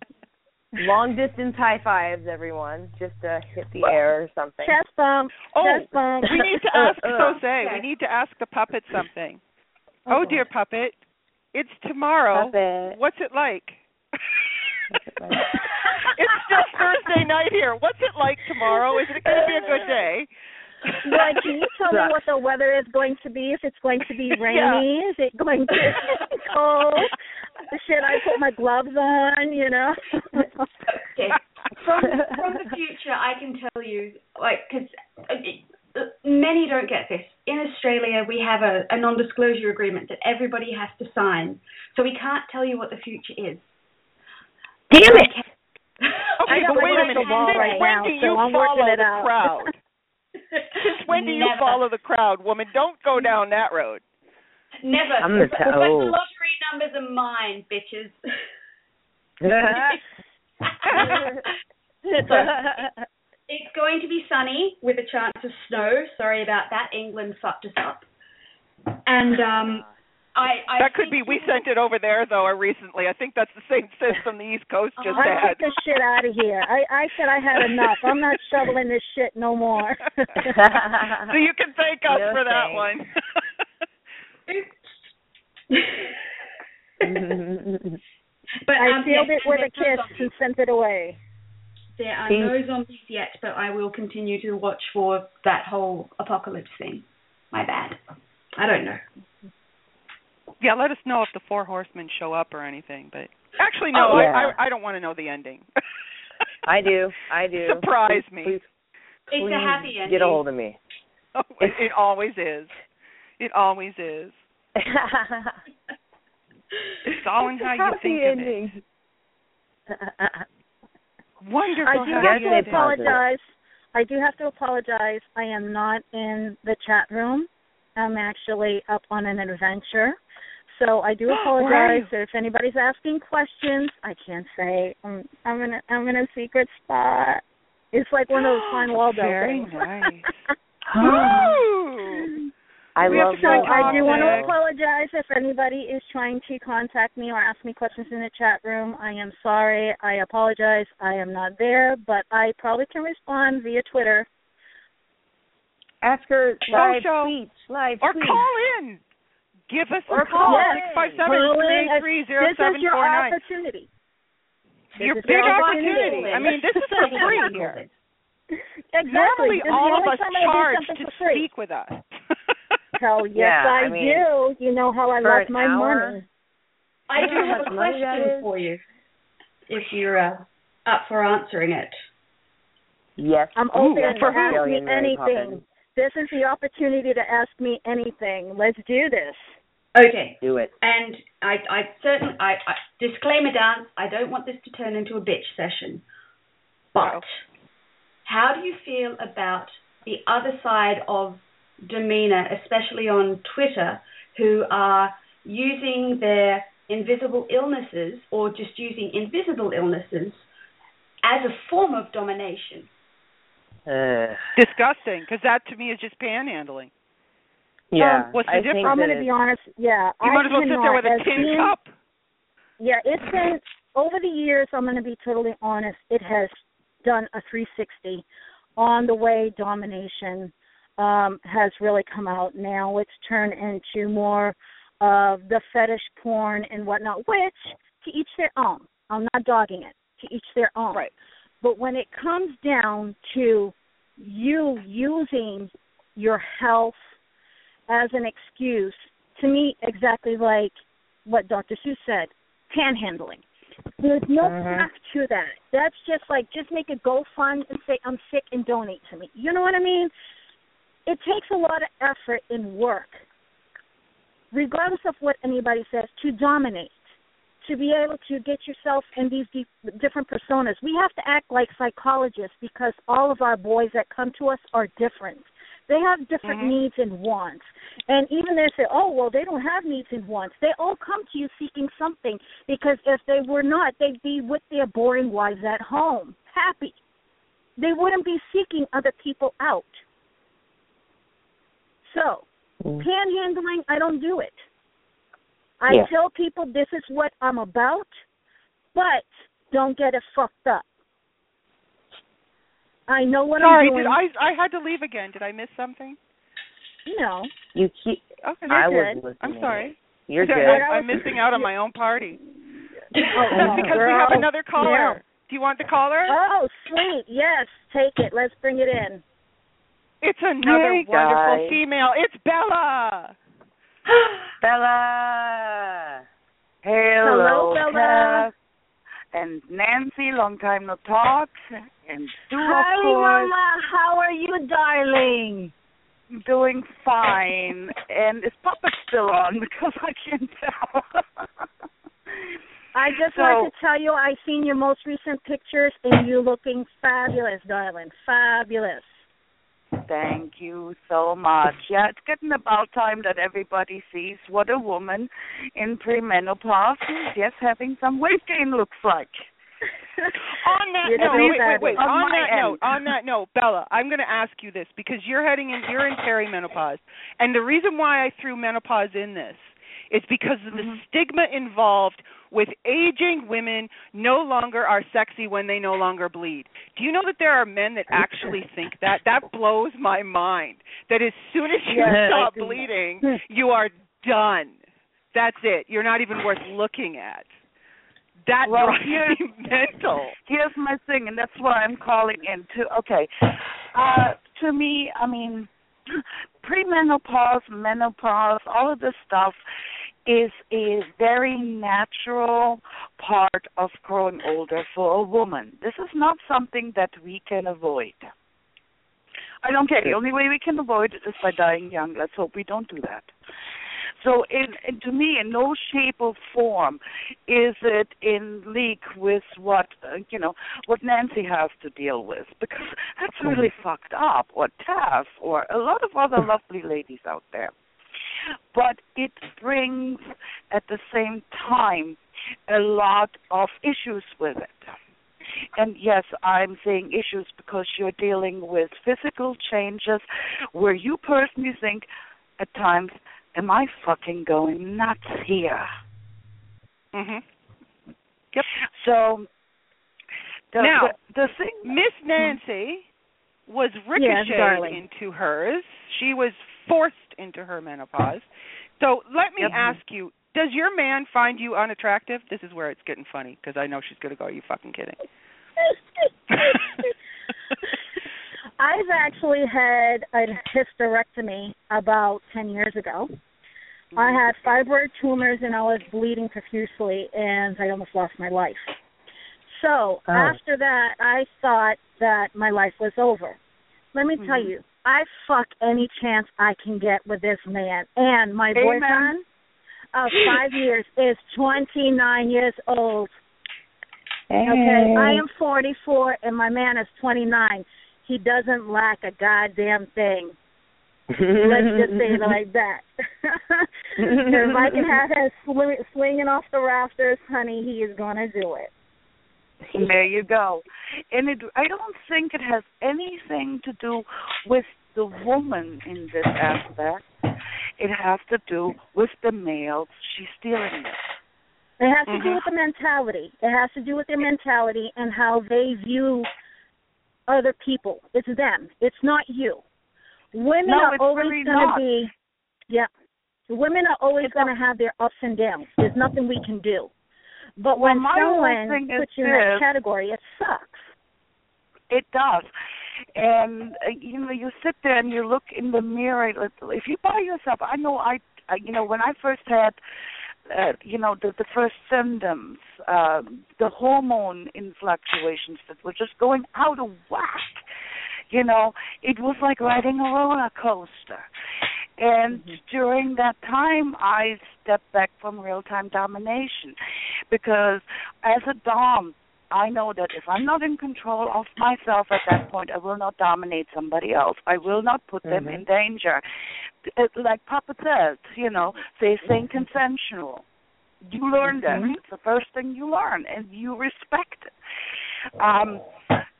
Long distance high fives, everyone. Just to hit the air or something. Chest bump. Oh, chest bump. we need to ask Uh, uh. Jose. We need to ask the puppet something. Oh dear puppet, it's tomorrow. Puppet. What's it like? like? it's still Thursday night here. What's it like tomorrow? Is it going to be a good day? Like, can you tell me what the weather is going to be? If it's going to be rainy, is it going to be cold? Should I put my gloves on? You know. Okay. From from the future, I can tell you, like, because uh, many don't get this. In Australia, we have a, a non-disclosure agreement that everybody has to sign, so we can't tell you what the future is. Damn it! Okay, got but my wait a minute. ball Since right when now, do so you I'm follow the out. crowd? Since when do you Never. follow the crowd, woman? Don't go down that road. Never. I'm gonna but tell- the oh. Lottery numbers are mine, bitches. so, it's going to be sunny with a chance of snow. Sorry about that. England fucked us up. And um, I, I that could be. We sent it over there though recently. I think that's the same system the East Coast just I had. get this shit out of here. I I said I had enough. I'm not shoveling this shit no more. so you can thank us No for that one. but I um, sealed yes, it with a and there's no kiss zombies. and sent it away. There are Peace. no zombies yet, but I will continue to watch for that whole apocalypse thing. My bad. I don't know. yeah, let us know if the four horsemen show up or anything. But actually, no, Oh, I, yeah. I I don't want to know the ending. I do. I do. Surprise Please- me. Please, It's please a happy ending. Get a hold of me. Oh, it, it always is. It always is. It's all in how you think of it. ending. Wonderful. I do have to apologize. I do have to apologize. I am not in the chat room. I'm actually up on an adventure. So I do apologize if anybody's asking questions. I can't say. I'm I'm in a, I'm in a secret spot. It's like one of those fine Waldo Very things. nice. Ooh. I We have to So. I do want to apologize if anybody is trying to contact me or ask me questions in the chat room. I am sorry. I apologize. I am not there, but I probably can respond via Twitter. Ask her live Social. tweets. Live Or tweets. call in. Give us Or a call. call Six in. five Call three in. eight three zero This is your opportunity. Your This is big your opportunity. opportunity. I mean, this is for free here. Exactly. Normally, This all of only us time I charge something to speak with us. Hell yes, Yeah, I, I mean, do. You know how I for love an my hour? money. I do have a question for you, if you're uh, up for answering it. Yes. I'm Ooh, open for to ask me anything. Poppins. This is the opportunity to ask me anything. Let's do this. Okay. Do it. And I, I certainly, I, I disclaimer dance. I don't want this to turn into a bitch session. But No. how do you feel about the other side of demeanor, especially on Twitter, who are using their invisible illnesses or just using invisible illnesses as a form of domination? Uh, Disgusting, because that to me is just panhandling. yeah. Um, what's the I difference? I'm going to be honest. Yeah, You I might as well sit there with a tin being- cup. Yeah, it's been over the years. I'm going to be totally honest. It has done a 360 on the way domination um, has really come out. Now it's turned into more of the fetish porn and whatnot, which to each their own. I'm not dogging it. To each their own. Right. But when it comes down to you using your health as an excuse, to me, exactly like what Dr. Sue said, panhandling. There's no Mhm. fact to that. That's just like just make a GoFund and say I'm sick and donate to me. You know what I mean? It takes a lot of effort and work, regardless of what anybody says, to dominate, to be able to get yourself in these deep, different personas. We have to act like psychologists because all of our boys that come to us are different. They have different Mhm. needs and wants. And even they say, oh, well, they don't have needs and wants. They all come to you seeking something because if they were not, they'd be with their boring wives at home, happy. They wouldn't be seeking other people out. So, Mm. panhandling, I don't do it. I Yeah. tell people this is what I'm about, but don't get it fucked up. I know what Sorry, I'm doing. did I I had to leave again. Did I miss something? No. You keep. Okay. I You're was good. I'm sorry. You're I- good. I'm missing out on my own party. Oh, That's because we have another caller. Yeah. Do you want the caller? Oh, sweet. Yes, take it. Let's bring it in. It's another Hey, wonderful guys. female. It's Bella. Bella. Hello, Hello, Bella. Kath. And Nancy, long time no talk. And Sue, of Hi, course. Mama. How are you, darling? I'm doing fine. And is Puppet still on? Because I can't tell. I just So- want to tell you I've seen your most recent pictures and you looking fabulous, darling. Fabulous. Thank you so much. Yeah, it's getting about time that everybody sees what a woman in premenopause is yes having some weight gain looks like. On that You're note, wait, wait, wait. On On that end. note, on that note, Bella, I'm going to ask you this because you're heading in, you're in perimenopause, and the reason why I threw menopause in this is because of the Mhm. stigma involved with aging women no longer are sexy when they no longer bleed. Do you know that there are men that actually think that? That blows my mind. That as soon as you Yeah, stop do. bleeding, you are done. That's it. You're not even worth looking at. That Well, drives here's- me mental. Here's my thing, and that's why I'm calling in to. Okay, uh, to me, I mean, premenopause, menopause, all of this stuff is a very natural part of growing older for a woman. This is not something that we can avoid. I don't care. The only way we can avoid it is by dying young. Let's hope we don't do that. So, in, in to me, in no shape or form is it in league with what uh, you know what Nancy has to deal with because that's really fucked up, or Taff, or a lot of other lovely ladies out there. But it brings at the same time a lot of issues with it. And yes, I'm saying issues because you're dealing with physical changes where you personally think at times, am I fucking going nuts here? Mhm. So the Now- the, the thing Miss Nancy was Yes, ricocheted darling. into hers. She was forced into her menopause. So let me Yep. ask you: Does your man find you unattractive? This is where it's getting funny because I know she's going to go. Are you fucking kidding? I've actually had a hysterectomy about 10 years ago. I had fibroid tumors and I was bleeding profusely and I almost lost my life. So Oh. after that, I thought that my life was over. Let me tell Mhm. you, I fuck any chance I can get with this man. And my Amen. boyfriend of five years is 29 years old. Okay, I am 44 and my man is 29. He doesn't lack a goddamn thing. Let's just say it like that. if I can have him sw- swinging off the rafters, honey, he is gonna do it. there you go. And it I don't think it has anything to do with the woman in this aspect. It has to do with the males she's dealing with. It has to do mm-hmm. with the mentality. It has to do with their mentality and how they view other people. It's them. It's not you. Women No, are always really going to be, yeah. Women are always going to have their ups and downs. There's nothing we can do. But Well, when someone puts you in that category, it sucks. It does. And uh, you know, you sit there and you look in the mirror. If you by yourself, I know I, I you know, when I first had, uh, you know, the the first symptoms, um, the hormone in fluctuations that were just going out of whack. You know, it was like riding a roller coaster. And during that time, I stepped back from real time domination because as a Dom, I know that if I'm not in control of myself at that point, I will not dominate somebody else. I will not put them in danger. It, like Papa says, you know, they think consensual. You learn that. It's the first thing you learn, and you respect it. Um,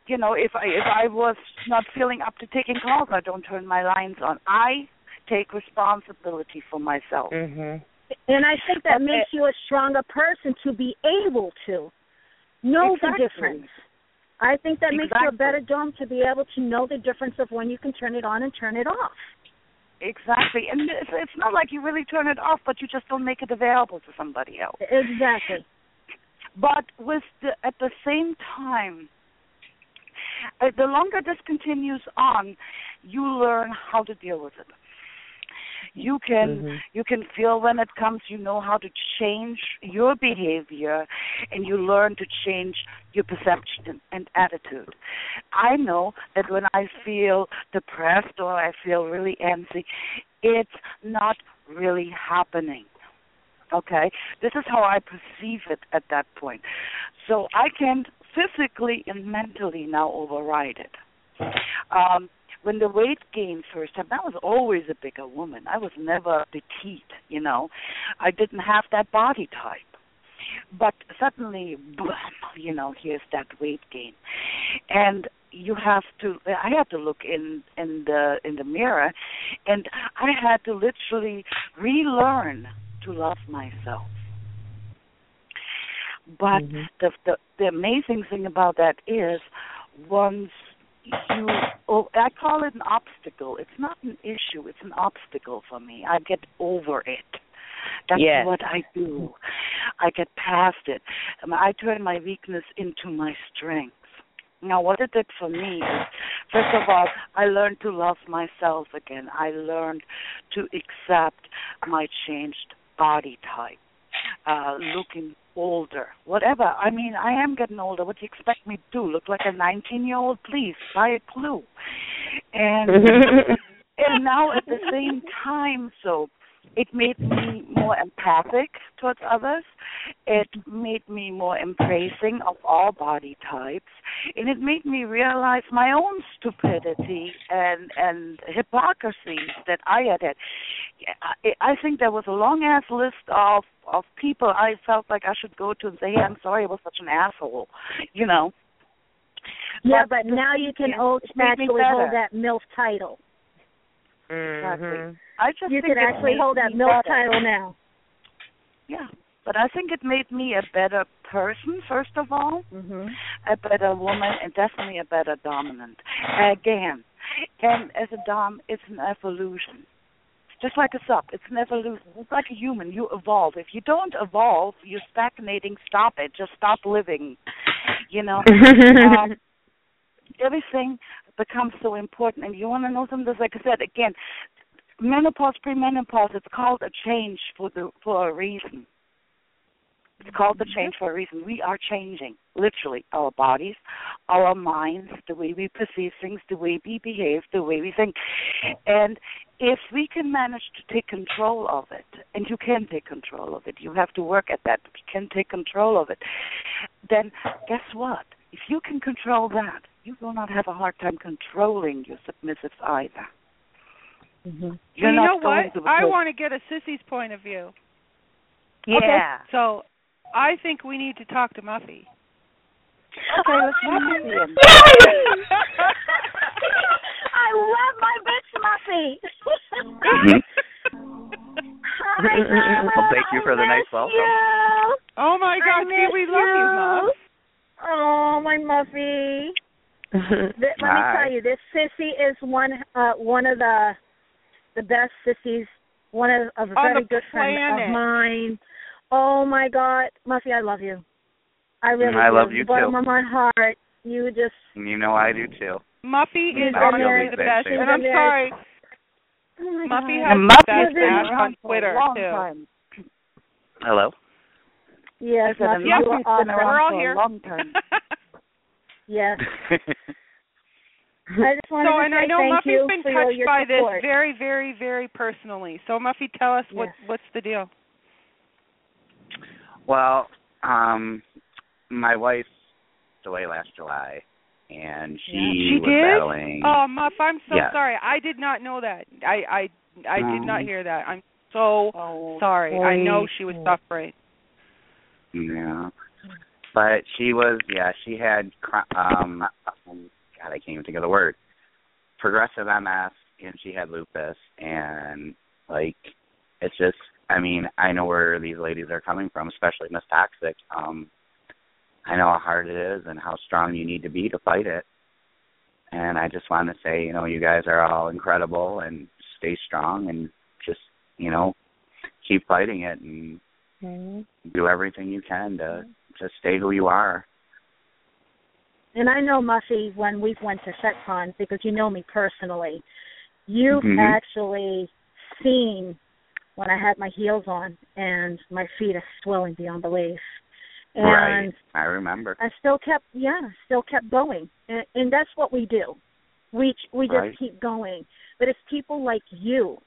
you know, if I if I was not feeling up to taking calls, I don't turn my lines on. I take responsibility for myself. Mhm. And I think that Okay. makes you a stronger person to be able to know Exactly. the difference. I think that makes you a better dom to be able to know the difference of when you can turn it on and turn it off. Exactly, and it's, it's not like you really turn it off, but you just don't make it available to somebody else. Exactly. But with the at the same time, uh, the longer this continues on, you learn how to deal with it. You can Mhm. you can feel when it comes. You know how to change your behavior, and you learn to change your perception and, and attitude. I know that when I feel depressed or I feel really antsy, it's not really happening. Okay, this is how I perceive it at that point. So I can physically and mentally now override it. Um, when the weight gain first happened, I was always a bigger woman. I was never petite, you know. I didn't have that body type. But suddenly, blam, you know, here's that weight gain, and you have to. I had to look in in the in the mirror, and I had to literally relearn to love myself. But Mhm. the, the the amazing thing about that is once you oh I call it an obstacle. It's not an issue, it's an obstacle for me. I get over it. That's Yes. what I do. I get past it. Um, I turn my weakness into my strength. Now, what it did for me is, first of all, I learned to love myself again. I learned to accept my changed body type, uh, looking older, whatever. I mean, I am getting older. What do you expect me to do? Look like a 19-year-old? Please buy a clue. And and now at the same time, so it made me more empathic towards others. It made me more embracing of all body types, and it made me realize my own stupidity and and hypocrisy that I had had. I, I think there was a long ass list of of people I felt like I should go to and say, "Hey, I'm sorry, I was such an asshole," you know. Yeah, But but now you can it ult- made me actually hold that MILF title. Mhm. I just You think can actually hold that MILF better. title now. Yeah, but I think it made me a better person, first of all, Mhm. a better woman, and definitely a better dominant. Again, and as a dom, it's an evolution. Just like a sub, it's an evolution. It's like a human. You evolve. If you don't evolve, you're stagnating. Stop it. Just stop living. You know. um, everything becomes so important, and you want to know something. Like I said again, menopause, premenopause. It's called a change for the for a reason. It's called the change for a reason. We are changing, literally, our bodies, our minds, the way we perceive things, the way we behave, the way we think. And if we can manage to take control of it, and you can take control of it, you have to work at that, but you can take control of it, then guess what? If you can control that, you will not have a hard time controlling your submissives either. Mhm. You're you know what? I want to get a sissy's point of view. Yeah. So I think we need to talk to Muffy. Okay, let's bring Muffy in. I love my bitch Muffy. Mhm. Well, thank you for the nice welcome. you. oh my I God, see, miss we love you, Mom. Oh, my Muffy. Th- Let me tell you, this sissy is one uh one of the the best sissies, one of, of a On very the good friend of mine. Oh my God, Muffy, I love you. I really mm, I do. love you the bottom too. of my heart. You just You know I do too. Muffy mm, is I feel honestly the best, and I'm sorry, oh Muffy God. has And the best has been on Twitter too. time. Hello. Yes, Muffy, and you are been awesome. around We're all for here. a long time. Yes. I just wanted so, to and say I know thank Muffy's you been touched your by this very, very, very personally. So, Muffy, tell us what what's the deal. Well, um, my wife passed away last July, and she, She was did? battling. Oh, Muff, I'm so Yeah. sorry. I did not know that. I I I did not Um, hear that. I'm so Oh, sorry. I know she was suffering. Yeah. But she was, yeah, she had, cr- um, um, God, I can't even think of the word. Progressive MS, and she had lupus, and like, it's just, I mean, I know where these ladies are coming from, especially Miss Toxic. Um, I know how hard it is and how strong you need to be to fight it. And I just want to say, you know, you guys are all incredible, and stay strong, and just, you know, keep fighting it, and do everything you can to to stay who you are. And I know Muffy when we went to SetCon because you know me personally. You've Mhm. actually seen when I had my heels on and my feet are swelling beyond belief. And right. I remember. I still kept yeah, still kept going. And and that's what we do. We we just Right. keep going. But it's people like you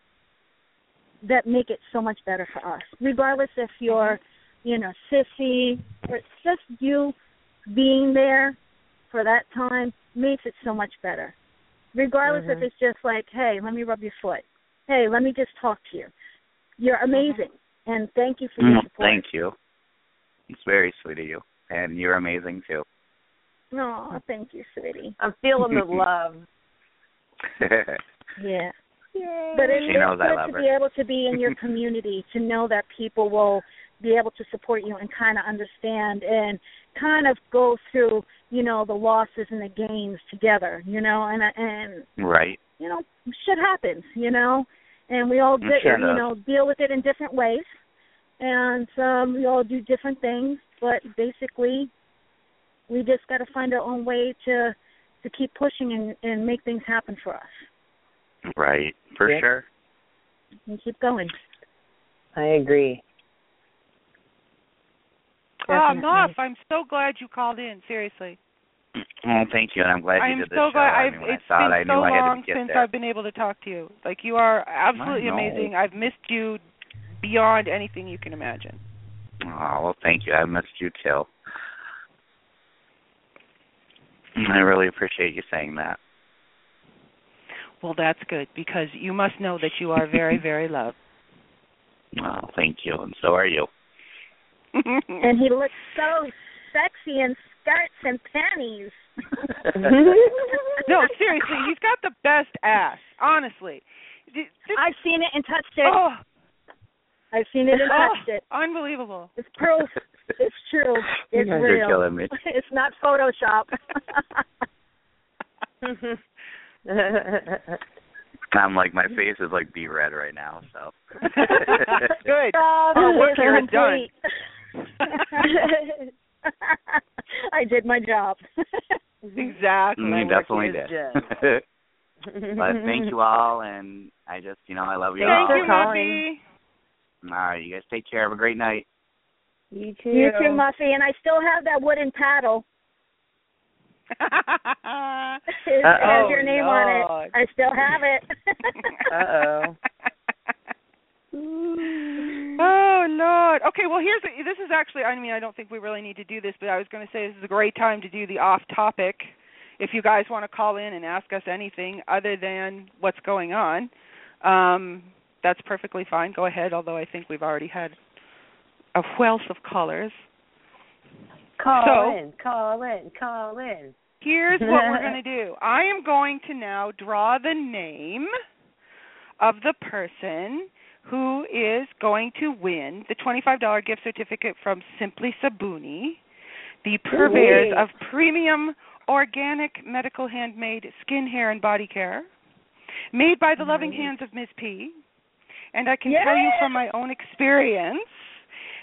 that make it so much better for us. Regardless if you're, you know, sissy or it's just you being there for that time makes it so much better. Regardless if mm-hmm. it's just like, hey, let me rub your foot. Hey, let me just talk to you. You're amazing. And thank you for your Mm, support. Thank you. It's very sweet of you, and you're amazing too. No, thank you, sweetie. I'm feeling the love. Yeah. But it She is knows I good love to her. be able to be in your community, to know that people will be able to support you and kind of understand and kind of go through, you know, the losses and the gains together, you know, and and right. you know, shit happens, you know, and we all It di- sure you know deal with it in different ways, and um, we all do different things, but basically, we just got to find our own way to to keep pushing and and make things happen for us Right. For Yeah. sure. and keep going. I agree. Oh, Definitely. Muff, I'm so glad you called in. Seriously. Well, thank you, and I'm glad you I'm did this so show. glad. I I've, mean, when it's I thought been I knew so I had long to since there. I've been able to talk to you. Like you are absolutely amazing. I've missed you beyond anything you can imagine. Oh well, thank you. I missed you too. I really appreciate you saying that. Well, that's good because you must know that you are very, very loved. Oh, thank you, and so are you. and he looks so sexy in skirts and panties. Mm-hmm. no, seriously, he's got the best ass. Honestly, I've seen it and touched it. oh, I've seen it and oh, touched it. unbelievable. It's proof. It's true. You It's guys real. are killing me. It's not Photoshop. I'm like my face is like beet red right now, so. Good. Oh, Our work it's here is done. Complete. I did my job. Exactly. You definitely did. but thank you all, and I just, you know, I love you Thank all. Thank you. Muffy. All right, you guys take care. Have a great night. you too. you too, Muffy, and I still have that wooden paddle. It Uh-oh. has oh, your name on it. I still have it. Uh-oh. oh Lord. Okay, well here's a, this is actually I mean I don't think we really need to do this, but I was going to say this is a great time to do the off topic. If you guys want to call in and ask us anything other than what's going on, um, that's perfectly fine. Go ahead. Although I think we've already had a wealth of callers. Call So- in, call in, call in. Here's what we're going to do. I am going to now draw the name of the person who is going to win the $25 gift certificate from Simply Sabuni, the purveyors Ooh. of premium organic medical handmade skin, hair, and body care, made by the loving hands of Ms. P. And I can tell you from my own experience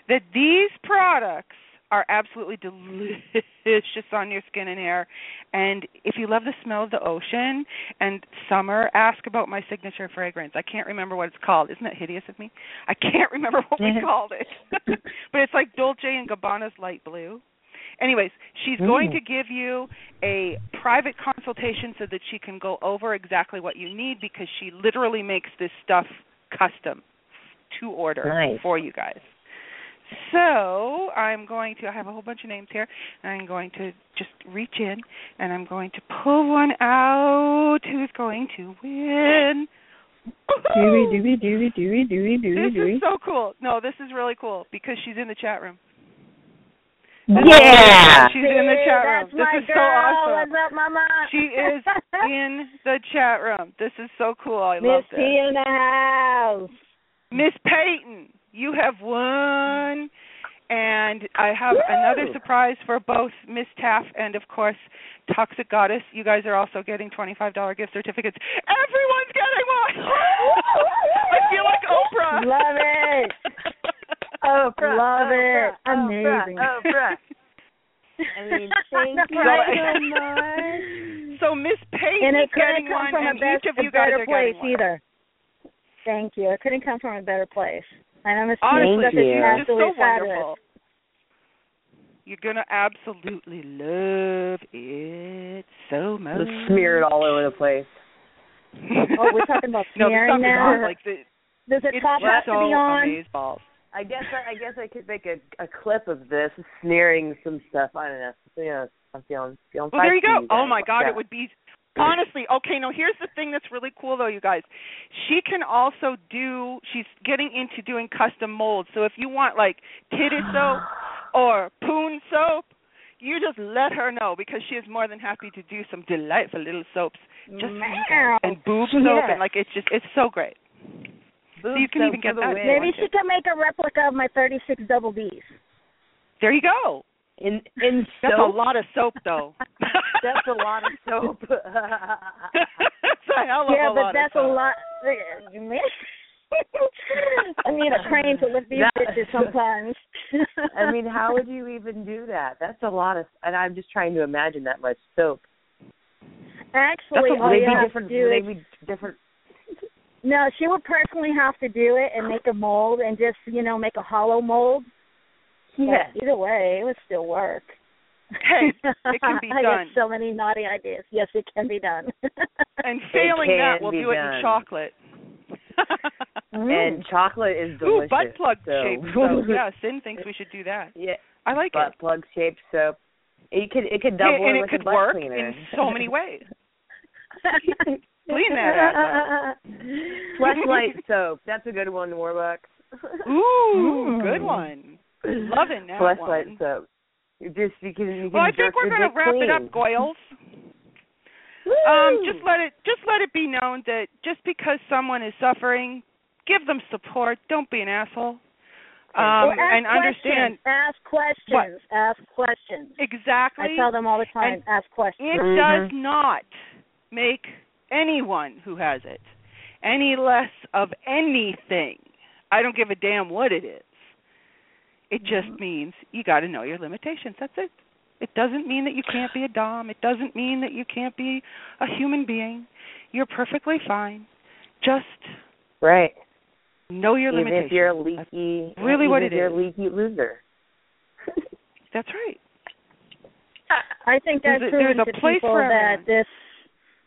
that these products are absolutely delicious on your skin and hair. And if you love the smell of the ocean and summer, ask about my signature fragrance. I can't remember what it's called. Isn't that hideous of me? I can't remember what we called it. but it's like Dolce and Gabbana's light blue. Anyways, she's going Mm. to give you a private consultation so that she can go over exactly what you need because she literally makes this stuff custom to order Nice. for you guys. So I'm going to. I have a whole bunch of names here, and I'm going to just reach in, and I'm going to pull one out. Who's going to win? Dooey, dooey, dooey, dooey, dooey, dooey, This is so cool. No, this is really cool because she's in the chat room. Yeah. She's in the chat room. That's This my is so awesome. What's up, mama? She is in the chat room. This is so cool. I Miss love P in the house. Miss Peyton, you have won. And I have Woo! another surprise for both Miss Taff and, of course, Toxic Goddess. You guys are also getting $25 gift certificates. Everyone's getting one! I feel like Oprah. Love it. Oprah, Love Oprah, it. Amazing. Oprah, Oprah. I mean, thank you so much. So Miss Peyton And it is getting come one, from a, and best, each of you guys are place getting one. either. Thank you. It couldn't come from a better place. And I'm Honestly, Thank that you. it's it's just so absolutely fabulous. wonderful. You're gonna absolutely love it so much. Just smear it all over the place. Oh, we're talking about no, smearing stuff is now? on, like the, Does the it's top have to be on? amazeballs. I guess I, I guess I could make a a clip of this smearing some stuff. I don't know. Yeah, I'm feeling feeling. Well, there you go. Oh my God, Yeah. it would be honestly okay. Now here's the thing that's really cool though, you guys. She can also do. She's getting into doing custom molds. So if you want like titty soap or poon soap, you just let her know because she is more than happy to do some delightful little soaps just for you guys. Meow. and boob soap Yeah. and like it's just it's so great. Boob you can even get for the that. Maybe she can make a replica of my 36 double B's. There you go. In in That's a lot of soap though. That's a lot of soap. that's a hell of yeah, a but lot that's of a lot. You may- I need a crane to lift these That- bitches sometimes. I mean, how would you even do that? That's a lot of, and I'm just trying to imagine that much soap. Actually, That's a- all Would you have different? to do Would is they different? no. She would personally have to do it and make a mold and just you know make a hollow mold. But Yeah. either way, it would still work. Hey, it can be I done. get so many naughty ideas. Yes, it can be done. And failing that, can we'll be do it done. in chocolate. Mm. And chocolate is delicious. Ooh, butt plug so. shaped soap. Yeah, Sin thinks we should do that. Yeah, I like butt it. plug shaped soap. It could it could Yeah, double and it it could a butt work cleaner. in so many ways. Clean that ass Fleshlight soap. That's a good one, Warbucks. Ooh, good one. Loving that Fleshlight one. soap. You just you can you can Well, I think we're gonna dick wrap it up, Goyles. Um, just let it just let it be known that just because someone is suffering, give them support. Don't be an asshole. Um, Or ask and understand questions. Ask questions. Ask questions. exactly. I tell them all the time. And ask questions. It Mhm. does not make anyone who has it any less of anything. I don't give a damn what it is. It just mm-hmm. means you got to know your limitations. That's it. It doesn't mean that you can't be a dom. It doesn't mean that you can't be a human being. You're perfectly fine. Just Right. know your even limitations. if you're a leaky, really even what if it you're is. a leaky loser. That's right. I think There's I've a- there's a to place people for that this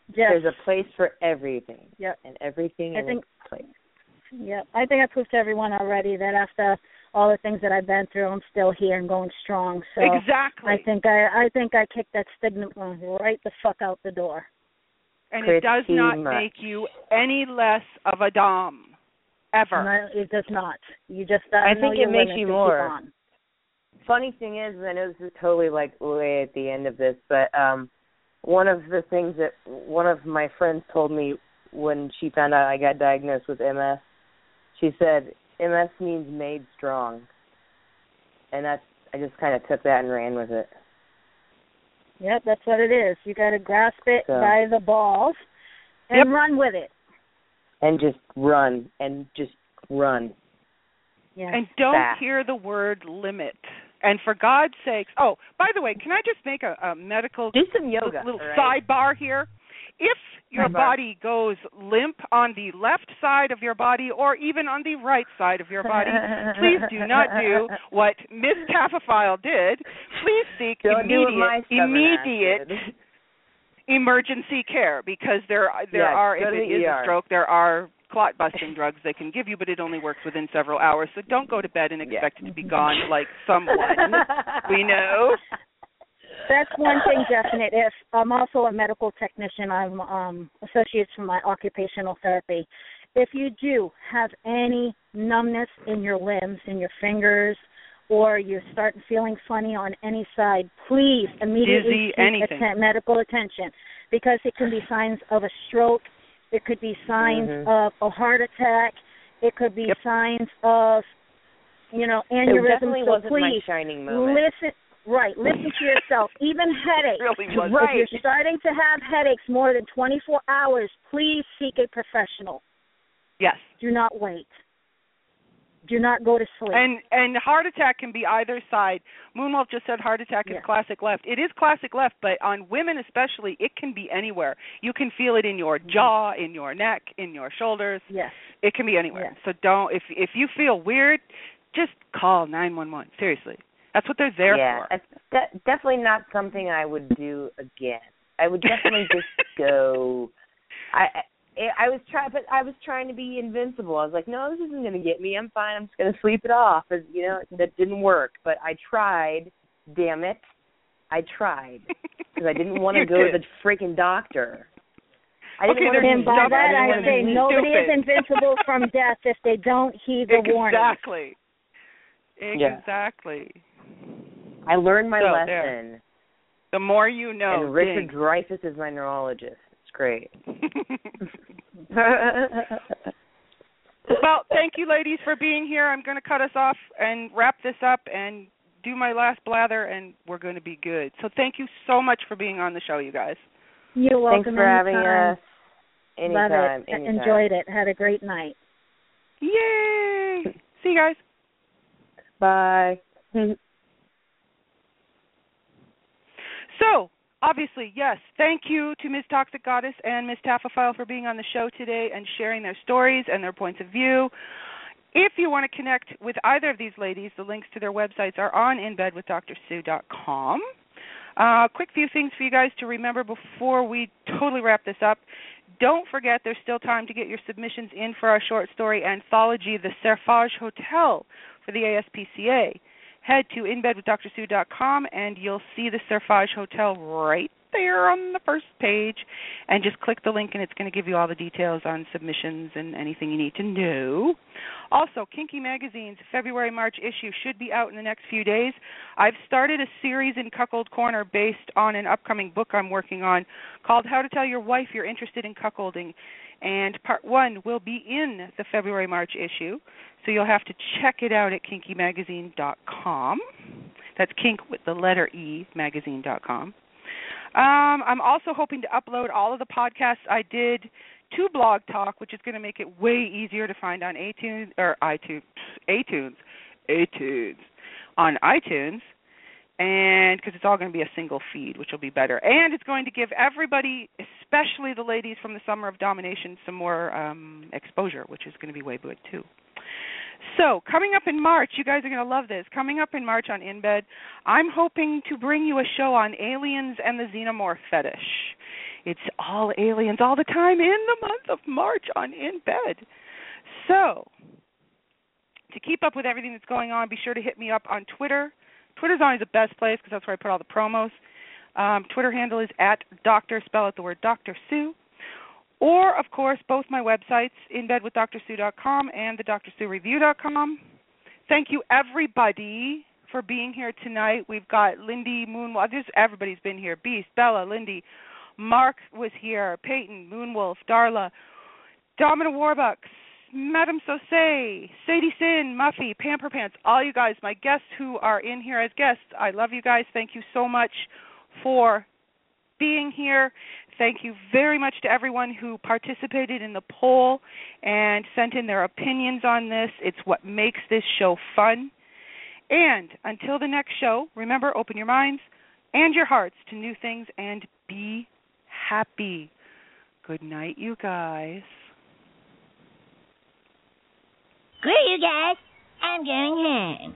just There's a place for everything. Yep. And everything I in think- its place. Yep. I think I proved to everyone already that after all the things that I've been through, I'm still here and going strong. So exactly. I think I I think I kicked that stigma right the fuck out the door. and it does not much. make you any less of a dom ever. No, it does not. You just uh, I think it makes you more. on. funny thing is, and I know this is totally like way at the end of this, but um one of the things that one of my friends told me when she found out I got diagnosed with MS, she said MS means made strong, and that's I just kind of took that and ran with it. Yep, that's what it is. You got to grasp it So- by the balls and Yep. run with it. And just run and just run. Yeah. And don't Fast. hear the word limit. And for God's sakes, oh, by the way, can I just make a, a medical Do some yoga. little all right? sidebar here? If your body goes limp on the left side of your body or even on the right side of your body, please do not do what Miss Taphophile did. Please seek Don't do what my immediate immediate emergency care because there there Yes, are if it is ER. a stroke there are clot busting drugs they can give you but it only works within several hours so don't go to bed and Yeah. expect it to be gone like someone we know That's one thing definite. If I'm also a medical technician, I'm um associates from my occupational therapy. If you do have any numbness in your limbs, in your fingers, or you start feeling funny on any side, please immediately Dizzy, seek anything. medical attention because it can be signs of a stroke. It could be signs Mhm. of a heart attack. It could be Yep. signs of, you know, It aneurysm. definitely so wasn't my please shining moment. listen. Right, listen to yourself. Even headaches. really was Right. If you're starting to have headaches more than 24 hours, please seek a professional. yes Do not wait. Do not go to sleep. and and heart attack can be either side moonwolf just said heart attack is Yeah. classic left it is classic left but on women especially it can be anywhere you can feel it in your Mm-hmm. jaw in your neck in your shoulders yes. It can be anywhere. Yes. So don't if if you feel weird, just call 911. Seriously. That's what they're there yeah, for. that's de- definitely not something I would do again. I would definitely just go. I I I was trying, but I was trying to be invincible. I was like, no, this isn't going to get me. I'm fine. I'm just going to sleep it off. And, you know, that didn't work. But I tried. Damn it, I tried because I didn't want to go did. to the freaking doctor. I didn't Okay, want to there's And by that I I say wanna nobody is invincible from death if they don't heed the warning. exactly. Yeah. Exactly. I learned my So, lesson. there. The more you know. and Richard ding. Dreyfuss is my neurologist. It's great. well, thank you, ladies, for being here. I'm going to cut us off and wrap this up and do my last blather, and we're going to be good. So thank you so much for being on the show, you guys. You're welcome. Thanks for having anytime. us. Anytime. Love it. anytime. Enjoyed it. Had a great night. Yay! See you guys. Bye. So, obviously, yes, thank you to Ms. Toxic Goddess and Ms. Taphophile for being on the show today and sharing their stories and their points of view. If you want to connect with either of these ladies, the links to their websites are on inbedwithdrsue.com. Uh, quick few things for you guys to remember before we totally wrap this up. Don't forget there's still time to get your submissions in for our short story anthology, The Serfage Hotel, for the ASPCA head to inbedwithdrsue.com and you'll see the Surfage Hotel right there on the first page and just click the link and it's going to give you all the details on submissions and anything you need to know. Also, Kinky Magazine's February March issue should be out in the next few days. I've started a series in Cuckold Corner based on an upcoming book I'm working on called How to Tell Your Wife You're Interested in Cuckolding and part 1 will be in the February March issue. So you'll have to check it out at kinkymagazine.com. That's kink with the letter E, magazine.com. Um, I'm also hoping to upload all of the podcasts I did to Blog Talk, which is going to make it way easier to find on iTunes or iTunes, iTunes, iTunes, on iTunes, and because it's all going to be a single feed, which will be better, and it's going to give everybody, especially the ladies from the Summer of Domination, some more um, exposure, which is going to be way good too. So, coming up in March, you guys are going to love this. Coming up in March on In Bed, I'm hoping to bring you a show on aliens and the xenomorph fetish. It's all aliens all the time in the month of March on In Bed. So, to keep up with everything that's going on, be sure to hit me up on Twitter. Twitter's always the best place because that's where I put all the promos. Um, Twitter handle is at Doctor, spell out the word Doctor Sue. Or, of course, both my websites, inbedwithdrsue.com and the Dr. Thank you, everybody, for being here tonight. We've got Lindy Moonwolf. Just everybody's been here. Beast, Bella, Lindy, Mark was here. Peyton, Moonwolf, Darla, Domina Warbucks, Madam Sosay, Sadie Sin, Muffy, Pamper Pants, all you guys, my guests who are in here as guests. I love you guys. Thank you so much for being here. Thank you very much to everyone who participated in the poll and sent in their opinions on this. It's what makes this show fun. And until the next show, remember open your minds and your hearts to new things and be happy. Good night, you guys. Screw you guys. I'm going home.